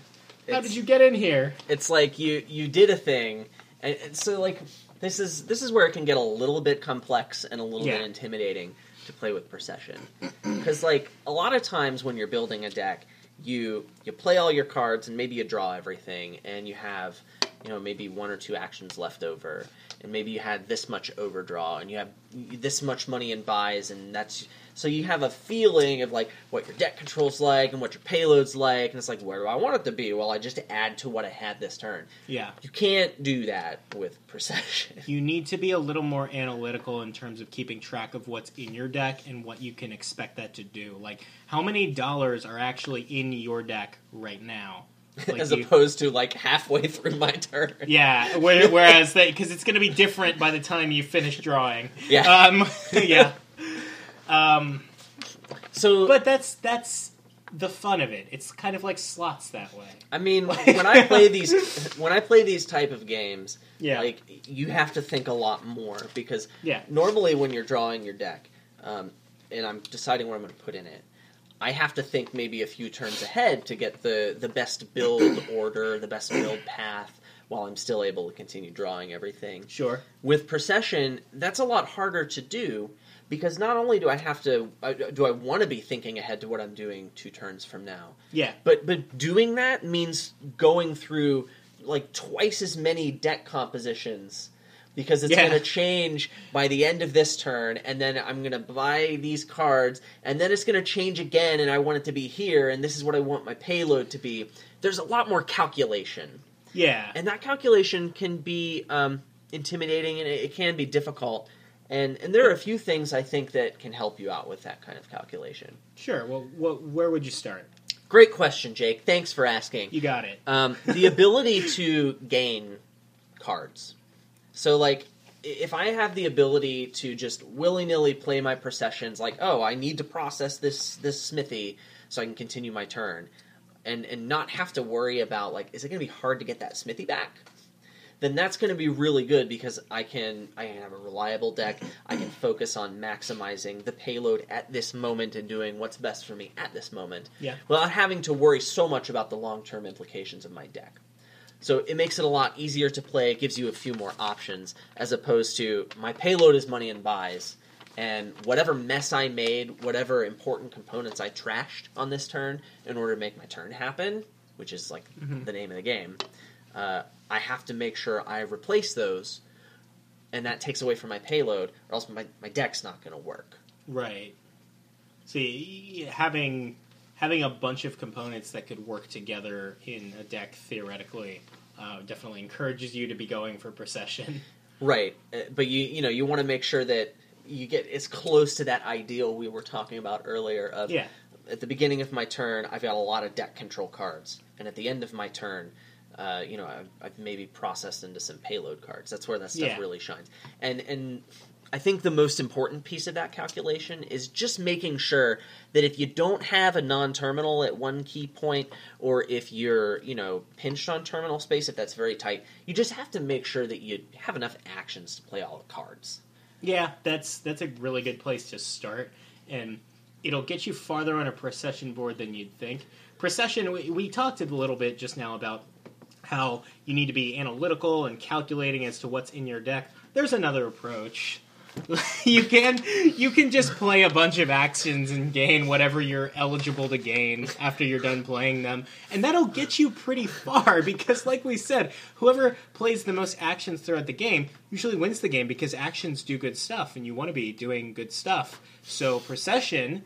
how It's- did you get in here it's like you you did a thing and, and so like this is this is where it can get a little bit complex and a little Yeah. bit intimidating to play with procession because like a lot of times when you're building a deck you you play all your cards and maybe you draw everything and you have you know maybe one or two actions left over, and maybe you had this much overdraw, and you have this much money in buys, and that's so you have a feeling of like what your deck control's like and what your payload's like, and it's like where do I want it to be? Well, I just add to what I had this turn. Yeah. You can't do that with procession. You need to be a little more analytical in terms of keeping track of what's in your deck and what you can expect that to do. Like, how many dollars are actually in your deck right now? Like As you- opposed to like halfway through my turn. yeah, where- whereas because it's going to be different by the time you finish drawing. Yeah. Um, yeah. Um, So but that's that's the fun of it. It's kind of like slots that way. I mean, when I play these, when I play these type of games, Yeah. like you have to think a lot more because Yeah. normally when you're drawing your deck, um, and I'm deciding what I'm going to put in it, I have to think maybe a few turns ahead to get the the best build order, the best build path, while I'm still able to continue drawing everything. Sure. With procession, that's a lot harder to do because not only do I have to, uh, do I want to be thinking ahead to what I'm doing two turns from now, Yeah. but but doing that means going through like twice as many deck compositions because it's Yeah. going to change by the end of this turn and then I'm going to buy these cards and then it's going to change again and I want it to be here and this is what I want my payload to be. There's a lot more calculation. Yeah. And that calculation can be um, intimidating and it, it can be difficult. And and there are a few things I think that can help you out with that kind of calculation. Sure. Well, well, where would you start? Great question, Jake. Thanks for asking. You got it. Um, the ability to gain cards. So, like, if I have the ability to just willy nilly play my processions, like, oh, I need to process this this smithy so I can continue my turn, and and not have to worry about like, is it going to be hard to get that smithy back? Then that's going to be really good because I can I can have a reliable deck. I can focus on maximizing the payload at this moment and doing what's best for me at this moment Yeah. without having to worry so much about the long term implications of my deck. So it makes it a lot easier to play. It gives you a few more options as opposed to my payload is money and buys, and whatever mess I made, whatever important components I trashed on this turn in order to make my turn happen, which is like Mhm. the name of the game, uh, I have to make sure I replace those, and that takes away from my payload, or else my, my deck's not going to work. Right. See, having having a bunch of components that could work together in a deck theoretically uh, definitely encourages you to be going for procession. Right, uh, but you you know you want to make sure that you get as close to that ideal we were talking about earlier. Of Yeah. at the beginning of my turn, I've got a lot of deck control cards, and at the end of my turn, uh, you know I've, I've maybe processed into some payload cards. That's where that stuff Yeah. really shines. And and I think the most important piece of that calculation is just making sure that if you don't have a non-terminal at one key point, or if you're you know pinched on terminal space, if that's very tight, you just have to make sure that you have enough actions to play all the cards. Yeah, that's that's a really good place to start, and it'll get you farther on a procession board than you'd think. Procession, we, we talked a little bit just now about how you need to be analytical and calculating as to what's in your deck. There's another approach. you can you can just play a bunch of actions and gain whatever you're eligible to gain after you're done playing them and that'll get you pretty far because like we said whoever plays the most actions throughout the game usually wins the game because actions do good stuff and you want to be doing good stuff so procession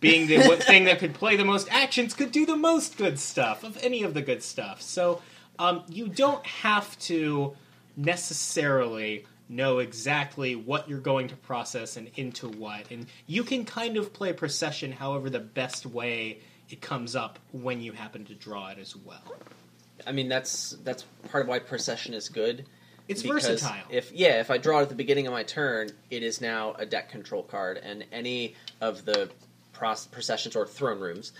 being the thing that could play the most actions could do the most good stuff of any of the good stuff so um, you don't have to necessarily know exactly what you're going to process and into what. And you can kind of play procession however the best way it comes up when you happen to draw it as well. I mean that's that's part of why procession is good. It's versatile. If yeah, if I draw it at the beginning of my turn, it is now a deck control card, and any of the processions or throne rooms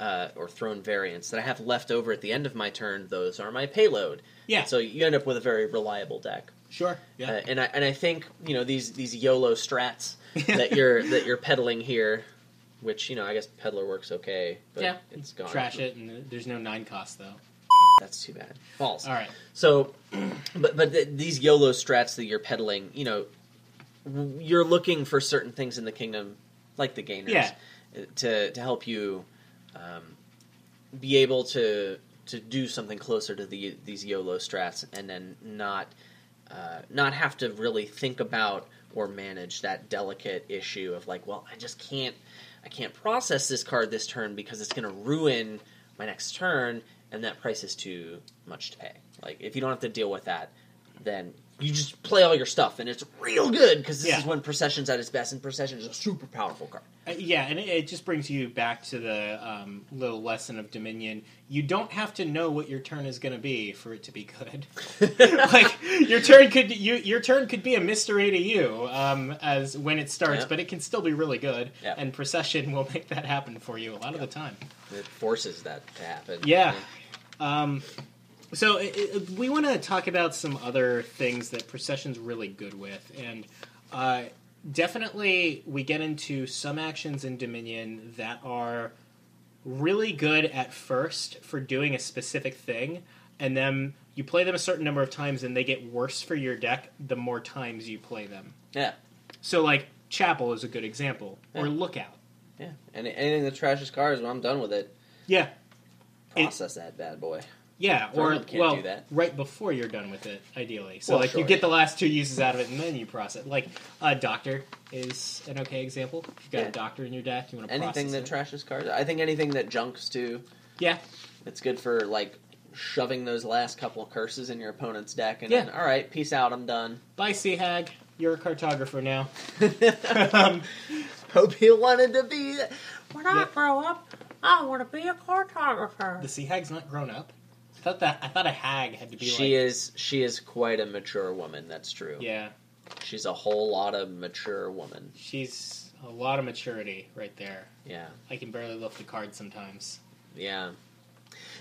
uh, or throne variants that I have left over at the end of my turn, those are my payload. yeah, So you end up with a very reliable deck. sure. Yeah. Uh, and I and I think you know these these YOLO strats that you're that you're peddling here, which you know I guess peddler works okay, but Yeah. it's gone. Trash it, and there's no nine cost though. That's too bad. False. All right. So, but but th- these YOLO strats that you're peddling, you know, you're looking for certain things in the kingdom, like the gainers, Yeah. uh, to to help you um, be able to to do something closer to the these YOLO strats, and then not uh, not have to really think about or manage that delicate issue of like, well, I just can't I can't process this card this turn because it's going to ruin my next turn, and that price is too much to pay. Like if you don't have to deal with that, then you just play all your stuff, and it's real good because this Yeah. is when Procession's at its best, and Procession is a super powerful card. Uh, yeah, and it, it just brings you back to the um, little lesson of Dominion. You don't have to know what your turn is going to be for it to be good. like your turn could you, your turn could be a mystery to you um, as when it starts, Yeah. but it can still be really good. Yeah. And procession will make that happen for you a lot of the time. It forces that to happen. Yeah. Um, so i i we want to talk about some other things that procession's really good with, and uh, definitely we get into some actions in Dominion that are really good at first for doing a specific thing, and then you play them a certain number of times, and they get worse for your deck the more times you play them. Yeah. So, like Chapel is a good example, or Lookout. Yeah. And anything that trashes cars, when I'm done with it, Yeah, It- process that bad boy. Yeah, or can't well, do that. right before you're done with it, ideally. So Well, like you get the last two uses out of it, and then you process. Like a doctor is an okay example. If you've got Yeah. a doctor in your deck, you want to process. Anything that process trashes cards. I think anything that junks too. yeah, It's good for like shoving those last couple of curses in your opponent's deck, and Yeah. then all right, peace out, I'm done. bye, Sea Hag. You're a cartographer now. um, Hope you wanted to be. When I grow up, I want to be a cartographer. the Sea Hag's not grown up. I thought that I thought a hag had to be She like is. She is quite a mature woman. That's true. yeah. She's a whole lot of mature woman. She's a lot of maturity right there. Yeah. I can barely lift the card sometimes. Yeah.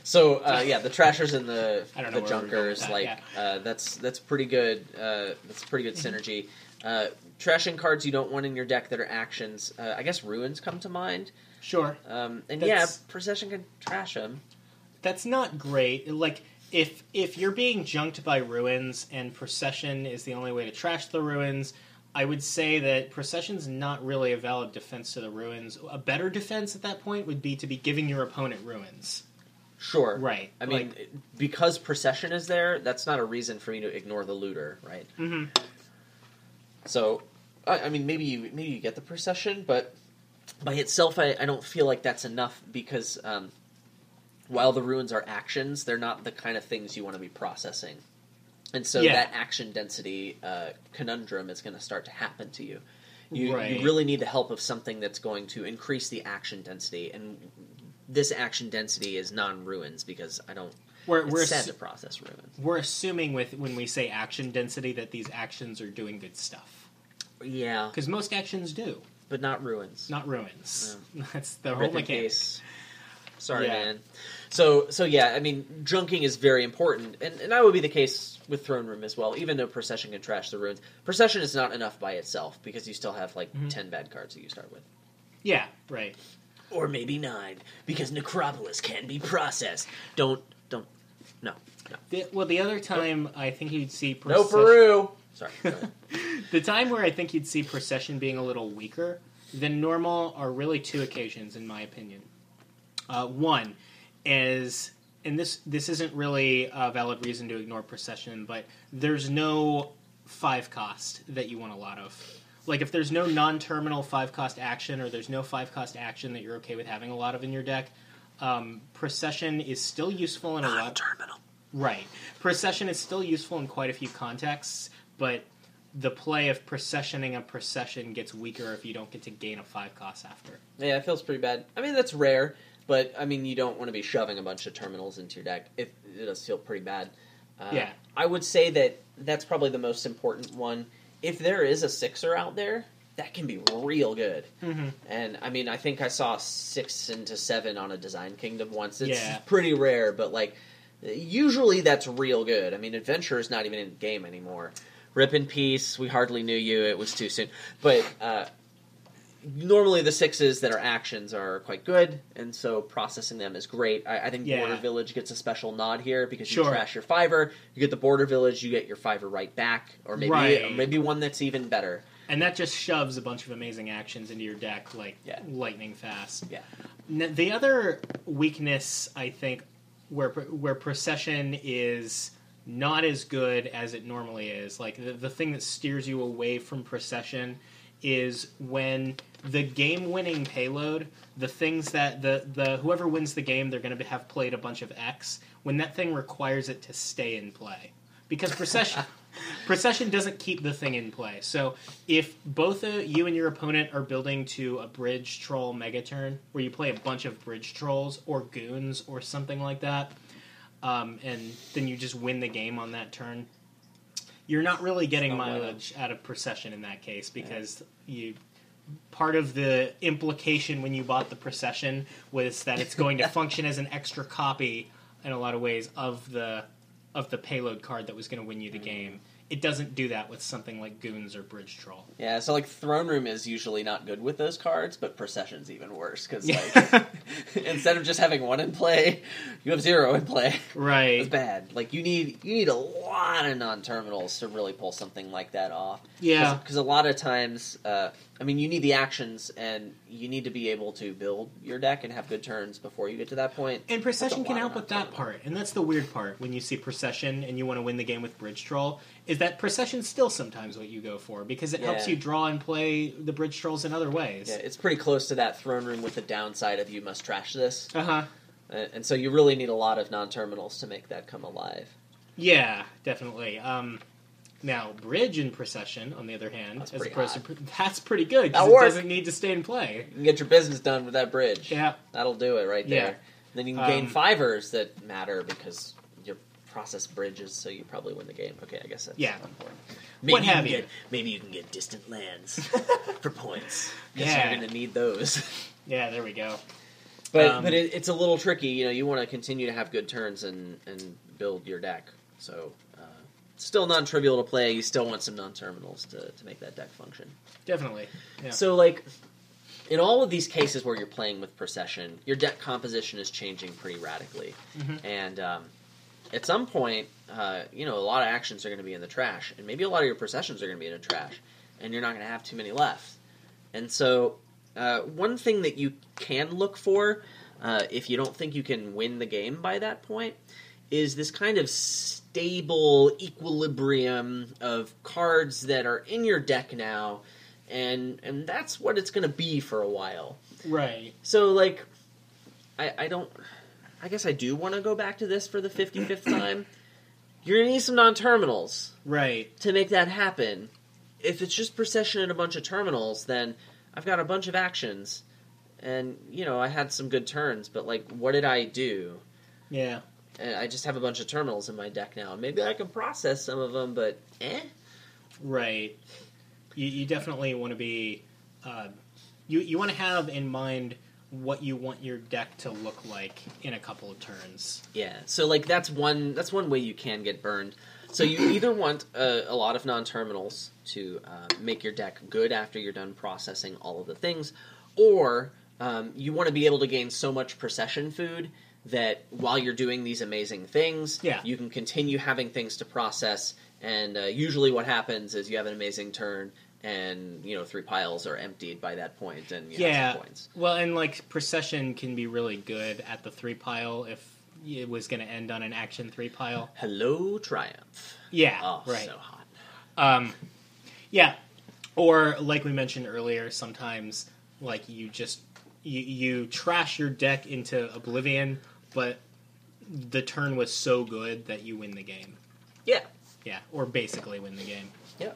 So uh, yeah, the trashers and the I don't know the where we're going with junkers, that, like yeah. uh, that's that's pretty good. Uh, that's pretty good synergy. Uh, trashing cards you don't want in your deck that are actions. Uh, I guess ruins come to mind. Sure. Um, and That's- yeah, procession can trash them. That's not great. Like if if you're being junked by ruins and procession is the only way to trash the ruins, I would say that procession's not really a valid defense to the ruins. A better defense at that point would be to be giving your opponent ruins. Sure. Right. I mean, because procession is there, that's not a reason for me to ignore the looter, right? hmm So, I, I mean, maybe you maybe you get the procession, but by itself, I, I don't feel like that's enough because um, while the ruins are actions, they're not the kind of things you want to be processing, and so Yeah. that action density uh, conundrum is going to start to happen to you. You, Right. you really need the help of something that's going to increase the action density, and this action density is non-ruins because I don't. We're we're sad assu- to process ruins. we're assuming with when we say action density that these actions are doing good stuff Yeah, because most actions do, but not ruins. not ruins. That's the whole Rip in mechanic. peace. Sorry, Yeah. man. So, so yeah, I mean, junking is very important, and, and that would be the case with Throne Room as well. Even though Procession can trash the ruins, Procession is not enough by itself because you still have like Mhm. ten bad cards that you start with, Yeah, right. or maybe nine because Necropolis can be processed. Don't, don't, no, no, The, well, the other time I think you'd see no procession- Peru. Sorry. The time where I think you'd see procession being a little weaker than normal are really two occasions, in my opinion. Uh, one is, and this this isn't really a valid reason to ignore procession, but there's no five cost that you want a lot of. Like if there's no non-terminal five cost action, or there's no five cost action that you're okay with having a lot of in your deck, um, procession is still useful in a lot. terminal. Right. Procession is still useful in quite a few contexts, but the play of processioning a procession gets weaker if you don't get to gain a five cost after. Yeah, it feels pretty bad. I mean, that's rare, but I mean, you don't want to be shoving a bunch of terminals into your deck. It, it does feel pretty bad. Uh, Yeah. I would say that that's probably the most important one. If there is a sixer out there, that can be real good. Mm-hmm. And I mean, I think I saw six into seven on a Design Kingdom once. It's Yeah. pretty rare, but like usually that's real good. I mean, Adventurer is not even in the game anymore. Rip in peace. We hardly knew you. It was too soon. But uh, normally the sixes that are actions are quite good, and so processing them is great. I, I think Yeah. Border Village gets a special nod here because Sure. you trash your fiver, you get the Border Village, you get your fiver right back, or maybe Right. maybe one that's even better. And that just shoves a bunch of amazing actions into your deck like Yeah. lightning fast. Yeah. N- The other weakness, I think, where where procession is not as good as it normally is. Like the, the thing that steers you away from procession is when the game winning payload, the things that the, the whoever wins the game, they're going to have played a bunch of X. When that thing requires it to stay in play, because procession. Procession doesn't keep the thing in play. So if both uh, you and your opponent are building to a bridge troll mega turn, where you play a bunch of bridge trolls or goons or something like that, um, and then you just win the game on that turn, you're not really getting mileage out of procession in that case because you part of the implication when you bought the procession was that it's going to function as an extra copy in a lot of ways of the of the payload card that was going to win you the mm. game. It doesn't do that with something like goons or bridge troll. Yeah, so like throne room is usually not good with those cards, but procession's even worse because like instead of just having one in play, you have zero in play. Right. It's bad. Like you need you need a lot of non terminals to really pull something like that off. Yeah. because a lot of times, uh, I mean, you need the actions and you need to be able to build your deck and have good turns before you get to that point. And procession can help with that part, and that's the weird part when you see procession and you want to win the game with bridge troll. Is that procession's still sometimes what you go for because it helps you draw and play the bridge trolls in other ways. Yeah, it's pretty close to that throne room with the downside of you must trash this, Uh huh. Uh, and so you really need a lot of non terminals to make that come alive. Yeah, definitely. Um, now, bridge and procession, on the other hand, That's as pretty opposed hot. to that's pretty good because it work. doesn't need to stay in play. You can get your business done with that bridge. Yeah, That'll do it right there. Yeah. Then you can gain Um, fivers that matter because process bridges, so you probably win the game. Okay, I guess that's Yeah. one point. What you have can you. Get, maybe you can get distant lands for points. Because Yeah. you're going to need those. yeah. There we go. But Um, but it, it's a little tricky. You know, you want to continue to have good turns and and build your deck. So uh, still non-trivial to play. You still want some non-terminals to to make that deck function. Definitely. Yeah. So like in all of these cases where you're playing with procession, your deck composition is changing pretty radically, Mhm. and um, at some point, uh, you know, a lot of actions are going to be in the trash, and maybe a lot of your processions are going to be in the trash, and you're not going to have too many left. And so, uh, one thing that you can look for, uh, if you don't think you can win the game by that point, is this kind of stable equilibrium of cards that are in your deck now, and and that's what it's going to be for a while. right. So like, I I don't. I guess I do want to go back to this for the 55th time. You're gonna need some non-terminals Right. to make that happen. If it's just procession and a bunch of terminals, then I've got a bunch of actions, and you know I had some good turns, but like, what did I do? Yeah. And I just have a bunch of terminals in my deck now. Maybe I can process some of them, but eh. Right. You, you definitely want to be. Uh, you you want to have in mind what you want your deck to look like in a couple of turns. Yeah, so like that's one that's one way you can get burned. So you either want a, a lot of non-terminals to uh, make your deck good after you're done processing all of the things, or um, you want to be able to gain so much procession food that while you're doing these amazing things, Yeah. you can continue having things to process. And uh, usually, what happens is you have an amazing turn, and you know three piles are emptied by that point, and you have yeah. points. Well, and like procession can be really good at the three pile if it was going to end on an action three pile. Hello, triumph! Yeah. Oh, right. so hot. Um, yeah, or like we mentioned earlier, sometimes like you just you, you trash your deck into oblivion, but the turn was so good that you win the game. Yeah, Yeah, or basically win the game. yeah.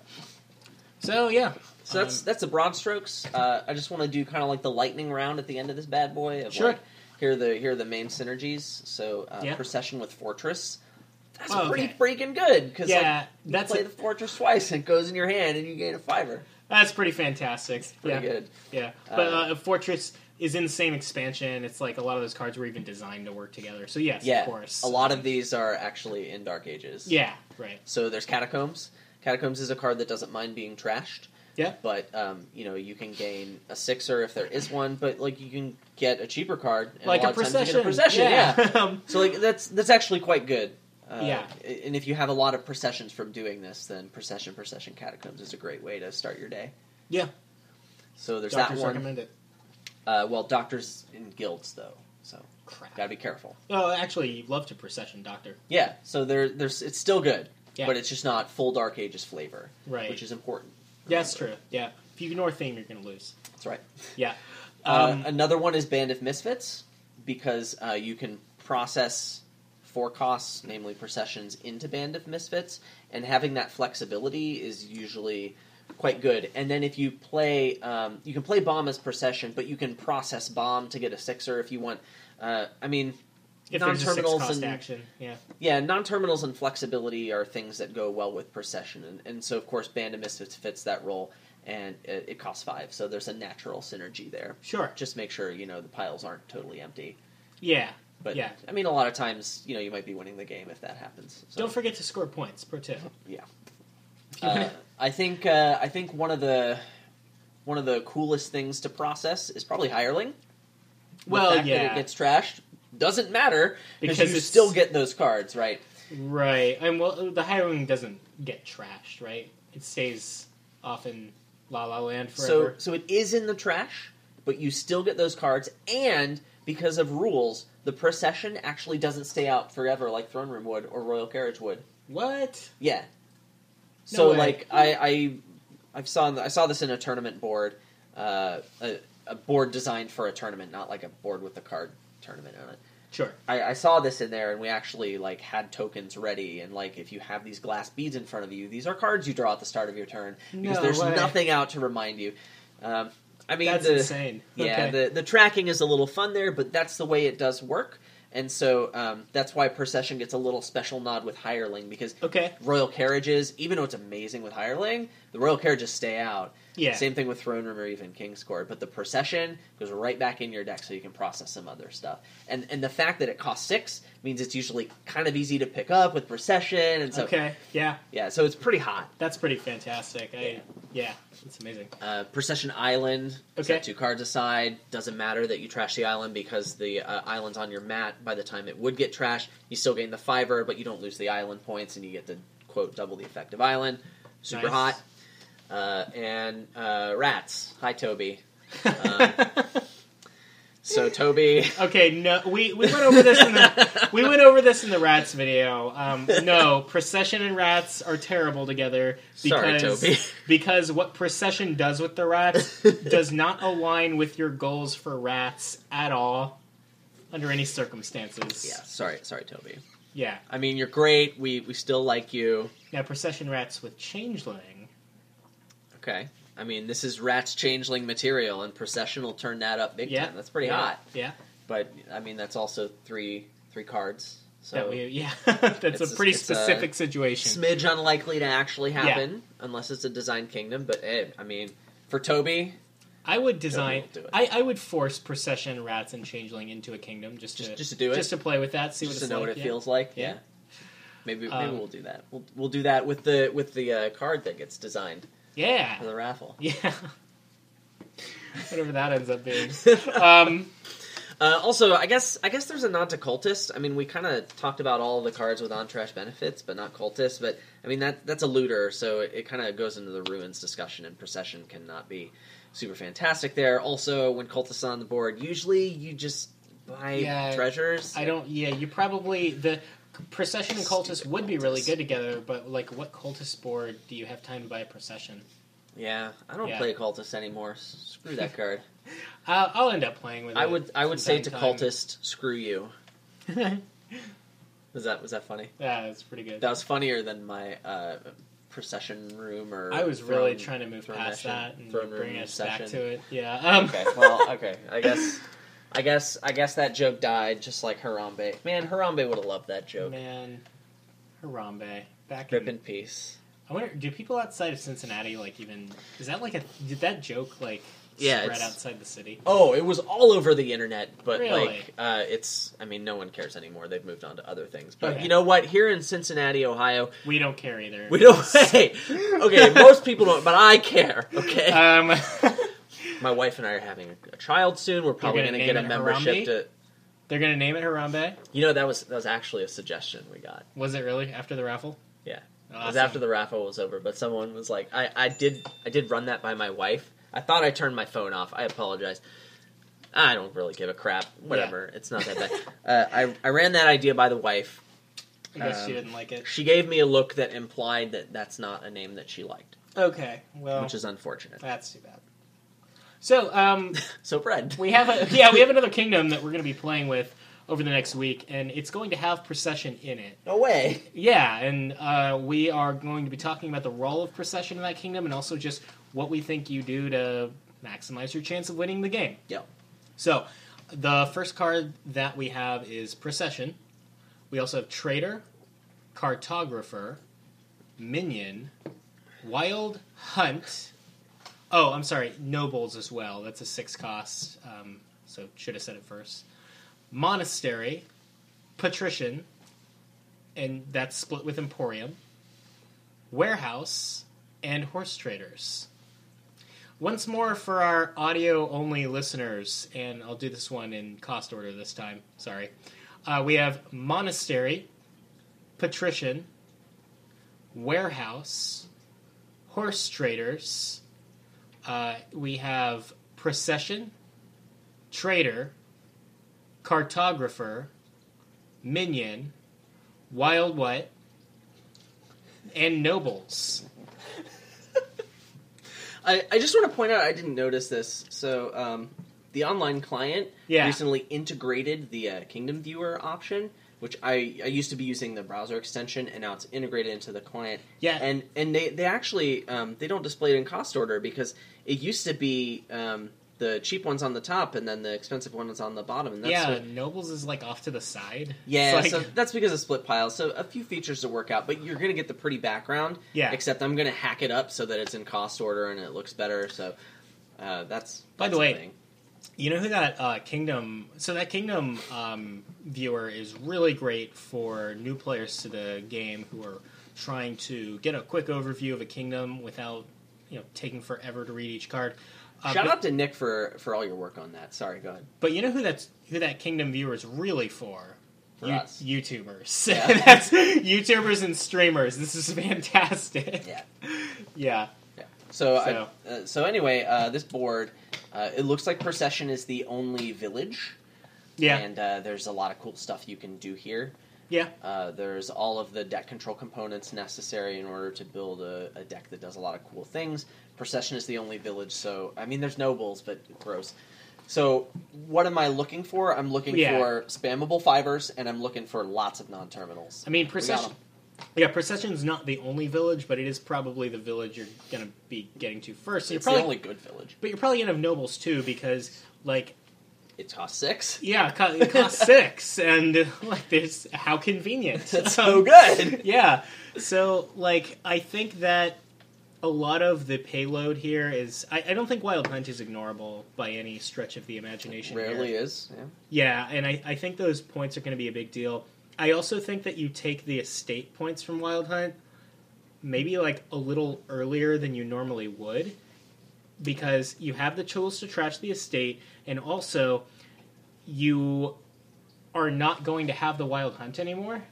So yeah, So that's Um, that's the broad strokes. Uh, I just want to do kind of like the lightning round at the end of this bad boy. Of Sure. Like, here are the here are the main synergies. So uh, Yeah. procession with fortress. That's Oh, pretty okay. freaking good because Yeah, like, you that's play a- the fortress twice and it goes in your hand and you gain a fiver. that's pretty fantastic. Pretty yeah, good. yeah. But Uh, uh, Fortress is in the same expansion. It's like a lot of those cards were even designed to work together. So yes, Yeah, of course. a lot of these are actually in Dark Ages. Yeah, right. So there's catacombs. Catacombs is a card that doesn't mind being trashed. Yeah. But um, you know you can gain a sixer if there is one, but like you can get a cheaper card. And Like a a lot of times you procession. get a procession. Yeah. yeah. Um, So like that's that's actually quite good. Uh, Yeah. And if you have a lot of processions from doing this, then procession procession catacombs is a great way to start your day. Yeah. So there's Doctors that one. recommend it. Uh, well, doctors in guilds though. So Crap. gotta be careful. Oh, actually, you love to procession, Doctor. Yeah, so there, there's it's still good, Yeah. but it's just not full Dark Ages flavor, Right. which is important. Yeah, that's true. Yeah. If you ignore theme, you're going to lose. That's right. Yeah. Uh, Um, another one is Band of Misfits because uh, you can process four costs, namely processions, into Band of Misfits, and having that flexibility is usually quite good. And then if you play, um, you can play bomb as procession, but you can process bomb to get a sixer if you want. Uh, I mean, if there's a six non-terminals and action. Yeah. yeah, non-terminals and flexibility are things that go well with procession, and, and so of course Band of Misfits fits that role, and it, it costs five, so there's a natural synergy there. Sure. Just make sure you know the piles aren't totally empty. Yeah. But Yeah. I mean, a lot of times you know you might be winning the game if that happens. So, Don't forget to score points. Pro tip. Yeah. Uh, I think uh, I think one of the one of the coolest things to process is probably hireling. Well, yeah. it gets trashed doesn't matter because you it's- still get those cards, right? right. And well, the hireling doesn't get trashed, right? It stays off in La La Land forever. so so it is in the trash, but you still get those cards, and because of rules, the procession actually doesn't stay out forever like Throne Room would or Royal Carriage would. what? Yeah. No So, way. like, I, I, I saw, I saw this in a tournament board, uh, a, a board designed for a tournament, not like a board with a card tournament on it. Sure. I, I saw this in there, and we actually like had tokens ready. And like, if you have these glass beads in front of you, these are cards you draw at the start of your turn because No there's way. nothing out to remind you. Um, I mean, That's the, insane. yeah, Okay. the the tracking is a little fun there, but that's the way it does work. And so um, that's why Procession gets a little special nod with Hireling because okay. Royal Carriages, even though it's amazing with Hireling, the Royal Carriages stay out. Yeah. Same thing with Throne Room or even King's Court, but the Procession goes right back in your deck so you can process some other stuff. And and the fact that it costs six means it's usually kind of easy to pick up with Procession, and so okay. Yeah. yeah, so it's pretty hot. That's pretty fantastic. I yeah, it's amazing. Uh, Procession Island, Okay. set two cards aside. Doesn't matter that you trash the island because the uh, island's on your mat. By the time it would get trashed, you still gain the fiver, but you don't lose the island points, and you get to quote double the effective island. Super Nice. hot. Uh, and uh, rats. Hi, Toby. Um, So Toby, okay, no, we, we went over this in the we went over this in the rats video. Um, no, procession and rats are terrible together Sorry, because Toby. because what procession does with the rats does not align with your goals for rats at all under any circumstances. yeah, sorry, sorry, Toby. yeah. I mean, you're great. We we still like you. Now procession rats with changeling. Okay. I mean, this is Rat's changeling material, and Procession will turn that up big Yeah, time. That's pretty yeah, hot. Yeah, But I mean, that's also three three cards. So that we, yeah, that's a pretty it's a specific situation. smidge unlikely to actually happen unless it's a design kingdom. But eh, I mean, for Toby, I would design. will do it. I, I would force procession rats and changeling into a kingdom just to Just- just to do it? just to play with that, see just what to know like. what it yeah. feels like. Yeah. Yeah. Maybe maybe Um, we'll do that. We'll we'll do that with the with the uh, card that gets designed Yeah, for the raffle. yeah. Whatever that ends up being. Um, Uh, also, I guess I guess there's a nod to cultist. I mean, we kind of talked about all the cards with on trash benefits, but not cultist. But I mean that that's a looter, so it, it kind of goes into the ruins discussion, and procession cannot be super fantastic there. Also, when cultists on the board, usually you just buy Yeah, treasures. I don't. Yeah, you probably the procession and cultist would be really good together, but like, what cultist board do you have time to buy a procession? Yeah, I don't Yeah. play cultist anymore. S- Screw that card. I'll, I'll end up playing with. I it would I would say to from time cultist, screw you. time. Was that was that funny? yeah, that's pretty good. That was funnier than my uh, procession room or. I was really throne- trying to move throne past mission- that and throne bring room us back session. to it. Yeah. Um, okay, well, okay. I guess, I guess, I guess that joke died just like Harambe. Man, Harambe would have loved that joke. Man, Harambe. Back Rip in, in peace. I wonder, do people outside of Cincinnati like even? Is that like a? Did that joke like Yeah, spread outside the city? Oh, it was all over the internet, but Really? like, uh, it's. I mean, no one cares anymore. They've moved on to other things. But Okay. you know what? Here in Cincinnati, Ohio, We don't care either. we don't. Hey, okay, most people don't, but I care. Okay, Um, my wife and I are having a child soon. We're probably going to get a membership Harambe? to. they're gonna name it Harambe. You know, that was that was actually a suggestion we got. Was it really after the raffle? Yeah. It was after the raffle was over, but someone was like, I, I did I did run that by my wife. I thought I turned my phone off. I apologize. I don't really give a crap. Whatever, it's not that bad. uh, I I ran that idea by the wife. I guess Um, she didn't like it. She gave me a look that implied that that's not a name that she liked, Okay, well, which is unfortunate. that's too bad. So, um, So, Fred, we have a yeah, we have another kingdom that we're going to be playing with over the next week, and it's going to have procession in it. no way. Yeah, and uh, we are going to be talking about the role of procession in that kingdom, and also just what we think you do to maximize your chance of winning the game. Yep. So, the first card that we have is procession. We also have trader, cartographer, minion, wild hunt. Oh, I'm sorry, nobles as well. That's a six cost. Um, so should have said it first. Monastery, patrician, and that's split with emporium. Warehouse and horse traders. Once more for our audio only listeners, and I'll do this one in cost order this time. Sorry. Uh, we have monastery, patrician, warehouse, horse traders. Uh, we have procession, trader, cartographer, minion, Wild Hunt, and nobles. I, I just want to point out I didn't notice this. So um, the online client Yeah. recently integrated the uh, Kingdom Viewer option, which I, I used to be using the browser extension, and now it's integrated into the client. Yeah. and and they they actually um, they don't display it in cost order because it used to be um, the cheap ones on the top and then the expensive ones on the bottom. And that's yeah, what- nobles is like off to the side. yeah, like- so that's because of split piles. So a few features to work out, but you're going to get the pretty background. Yeah. Except I'm going to hack it up so that it's in cost order and it looks better. So uh, that's By the way, thing. You know who that uh, Kingdom? So that Kingdom um, viewer is really great for new players to the game who are trying to get a quick overview of a kingdom without you know taking forever to read each card. Uh, Shout but, out to Nick for for all your work on that. Sorry, go ahead. but you know who that's who that Kingdom viewer is really for? For You- us. YouTubers. Yeah. that's YouTubers and streamers. This is fantastic. Yeah. Yeah. Yeah. So So- I, uh, so anyway, uh, this board uh, it looks like Procession is the only village. Yeah. And uh, there's a lot of cool stuff you can do here. Yeah. Uh, there's all of the deck control components necessary in order to build a, a deck that does a lot of cool things. Procession is the only village, so I mean, there's nobles, but gross. So, what am I looking for? I'm looking Yeah. for spammable fibers, and I'm looking for lots of non-terminals. I mean, procession. Yeah, procession's not the only village, but it is probably the village you're gonna be getting to first. So It's probably, the only good village. but you're probably gonna have nobles too, because like, It costs six. yeah, it costs six, and like, there's how convenient. That's Um, so good. yeah. So, like, I think that a lot of the payload here is. I, I don't think Wild Hunt is ignorable by any stretch of the imagination. here. Rarely is. Yeah. Yeah, and I, I think those points are going to be a big deal. I also think that you take the estate points from Wild Hunt maybe like a little earlier than you normally would because you have the tools to trash the estate and also you are not going to have the Wild Hunt anymore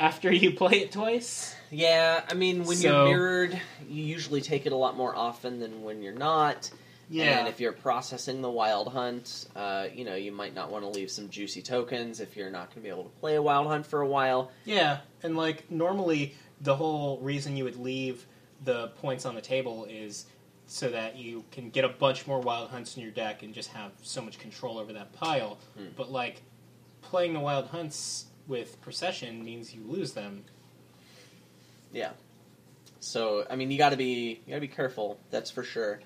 after you play it twice. Yeah, I mean, when So- you're mirrored, you usually take it a lot more often than when you're not. And if you're processing the wild hunt, uh, you know, you might not want to leave some juicy tokens if you're not going to be able to play a wild hunt for a while. Yeah, and like normally the whole reason you would leave the points on the table is so that you can get a bunch more wild hunts in your deck and just have so much control over that pile. Hmm. But like playing the wild hunts with procession means you lose them. Yeah. So, I mean, you got to be you got to be careful. That's for sure.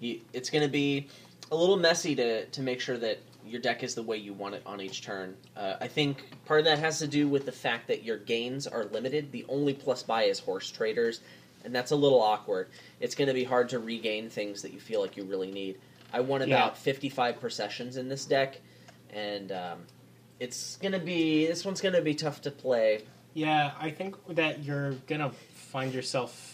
You, it's going to be a little messy to to make sure that your deck is the way you want it on each turn. Uh, I think part of that has to do with the fact that your gains are limited. The only plus buy is horse traders, and that's a little awkward. It's going to be hard to regain things that you feel like you really need. I won Yeah. about 55 processions in this deck, and um, it's going to be this one's going to be tough to play. Yeah, I think that you're gonna find yourself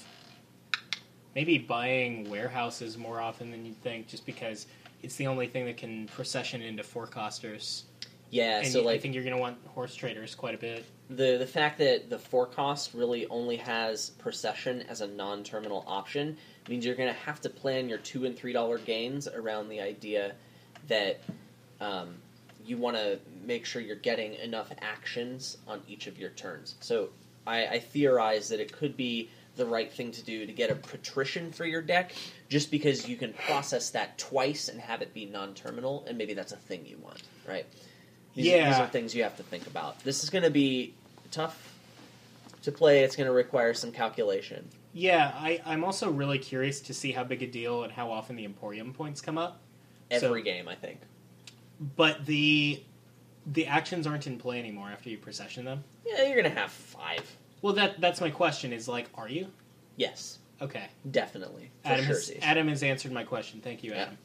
maybe buying warehouses more often than you'd think, just because it's the only thing that can procession into four-costers. Yeah, and so you- I think you're gonna want horse traders quite a bit. the the fact that the forecast really only has procession as a non-terminal option means you're going to have to plan your two and three dollar gains around the idea that um, you want to make sure you're getting enough actions on each of your turns. So I, I theorize that it could be the right thing to do to get a patrician for your deck, just because you can process that twice and have it be non-terminal, and maybe that's a thing you want, right? These, Yeah. these are things you have to think about. This is going to be tough to play. It's going to require some calculation. Yeah, I, I'm also really curious to see how big a deal and how often the Emporium points come up. Every So- game, I think. But the the actions aren't in play anymore after you procession them. Yeah, you're going to have five. Well, that that's my question. Is like, are you Yes, okay? definitely. For Adam sure, has. Adam has answered my question. Thank you. Adam.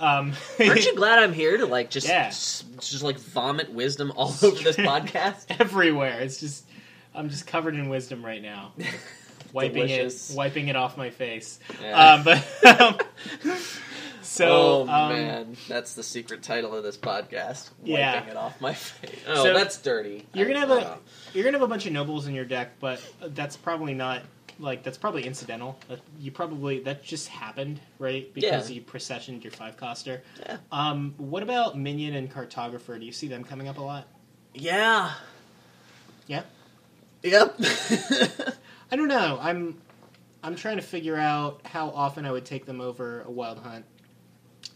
Um, Aren't you glad I'm here to like just Yeah. s- just like vomit wisdom all over this podcast? everywhere? It's just I'm just covered in wisdom right now. Wiping Delicious. it, wiping it off my face. Yeah. Um, but um, so oh um, man, that's the secret title of this podcast. Wiping it off my face. Oh, So, that's dirty. You're gonna have I a don't know. you're gonna have a bunch of nobles in your deck, but that's probably not like that's probably incidental. You probably that just happened, right? Because Yeah. you processioned your five coster. Yeah. Um, what about minion and cartographer? Do you see them coming up a lot? Yeah. Yeah. Yep. I don't know. I'm I'm trying to figure out how often I would take them over a wild hunt,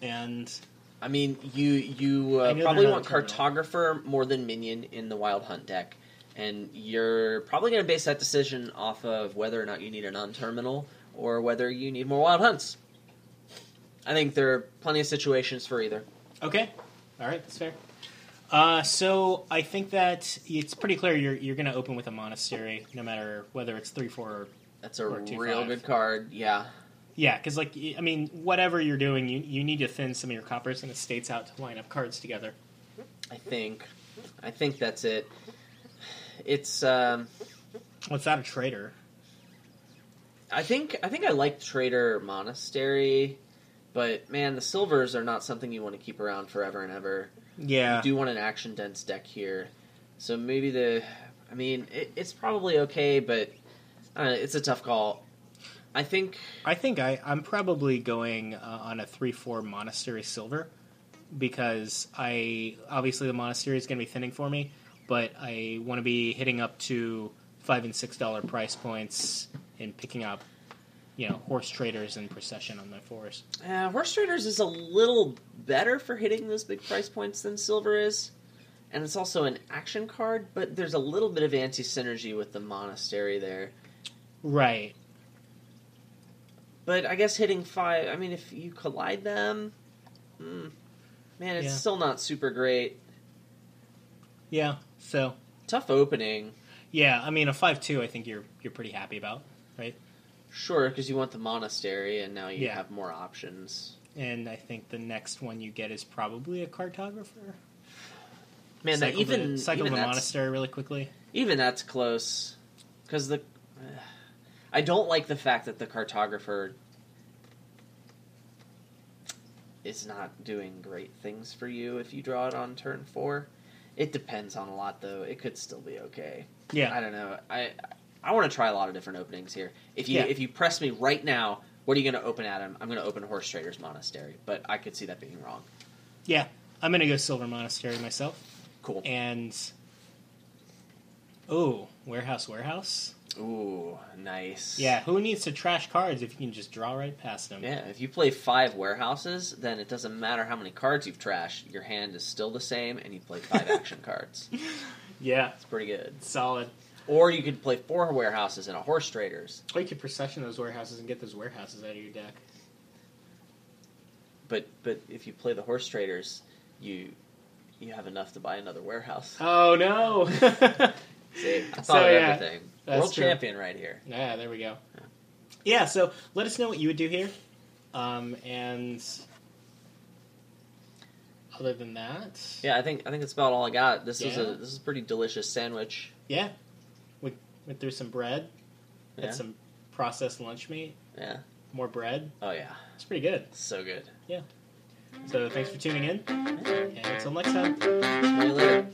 and I mean, you you uh, probably want cartographer more than minion in the wild hunt deck, and you're probably going to base that decision off of whether or not you need a non-terminal or whether you need more wild hunts. I think there are plenty of situations for either. Okay. All right, that's fair. Uh, so I think that it's pretty clear you're you're going to open with a monastery, no matter whether it's three, four, or That's a Or two real five. good card. Yeah. Yeah. Because like I mean, whatever you're doing, you you need to thin some of your coppers and estates out to line up cards together. I think. I think that's it. It's. Um, What's that a trader? I think. I think I like Trader Monastery, but man, the silvers are not something you want to keep around forever and ever. Yeah. You do want an action dense deck here, so maybe the. I mean, it, it's probably okay, but uh, it's a tough call. I think. I think I, I'm probably going uh, on a three four monastery silver because I obviously the monastery is going to be thinning for me, but I want to be hitting up to five and six dollar price points and picking up, you know, horse traders and procession on my fours. Uh, Horse Traders is a little better for hitting those big price points than Silver is. And it's also an action card, but there's a little bit of anti synergy with the Monastery there. Right. But I guess hitting five, I mean, if you collide them, mm, man, it's Yeah. still not super great. Yeah. So Tough opening. yeah, I mean a five two. I think you're you're pretty happy about, right? Sure, because you want the Monastery, and now you Yeah. have more options. And I think the next one you get is probably a cartographer. Man, that cycle even, the, cycle even the that's- monastery really quickly. Even that's close, because the I don't like the fact that the cartographer is not doing great things for you if you draw it on turn four. It depends on a lot, though. It could still be okay. Yeah. I don't know. I I want to try a lot of different openings here. If you Yeah. if you press me right now, what are you going to open, Adam? I'm going to open Horse Trader's Monastery, but I could see that being wrong. Yeah, I'm gonna go Silver Monastery myself. Cool. And oh, warehouse, warehouse. Ooh, nice. Yeah, who needs to trash cards if you can just draw right past them? Yeah, if you play five warehouses, then it doesn't matter how many cards you've trashed. Your hand is still the same, and you play five action cards. yeah, It's pretty good. solid. Or you could play four warehouses and a horse traders. Or you could procession those warehouses and get those warehouses out of your deck. But but if you play the horse traders, you you have enough to buy another warehouse. Oh no! See, I thought So, of yeah, everything. That's World true. champion right here. yeah, there we go. Yeah, so let us know what you would do here. Um, and other than that, Yeah, I think I think that's about all I got. This is a this is a pretty delicious sandwich. yeah, we went through some bread, Yeah. had some processed lunch meat, Yeah. more bread. Oh yeah. It's pretty good. So good. Yeah. So thanks for tuning in, and until next time. See you later.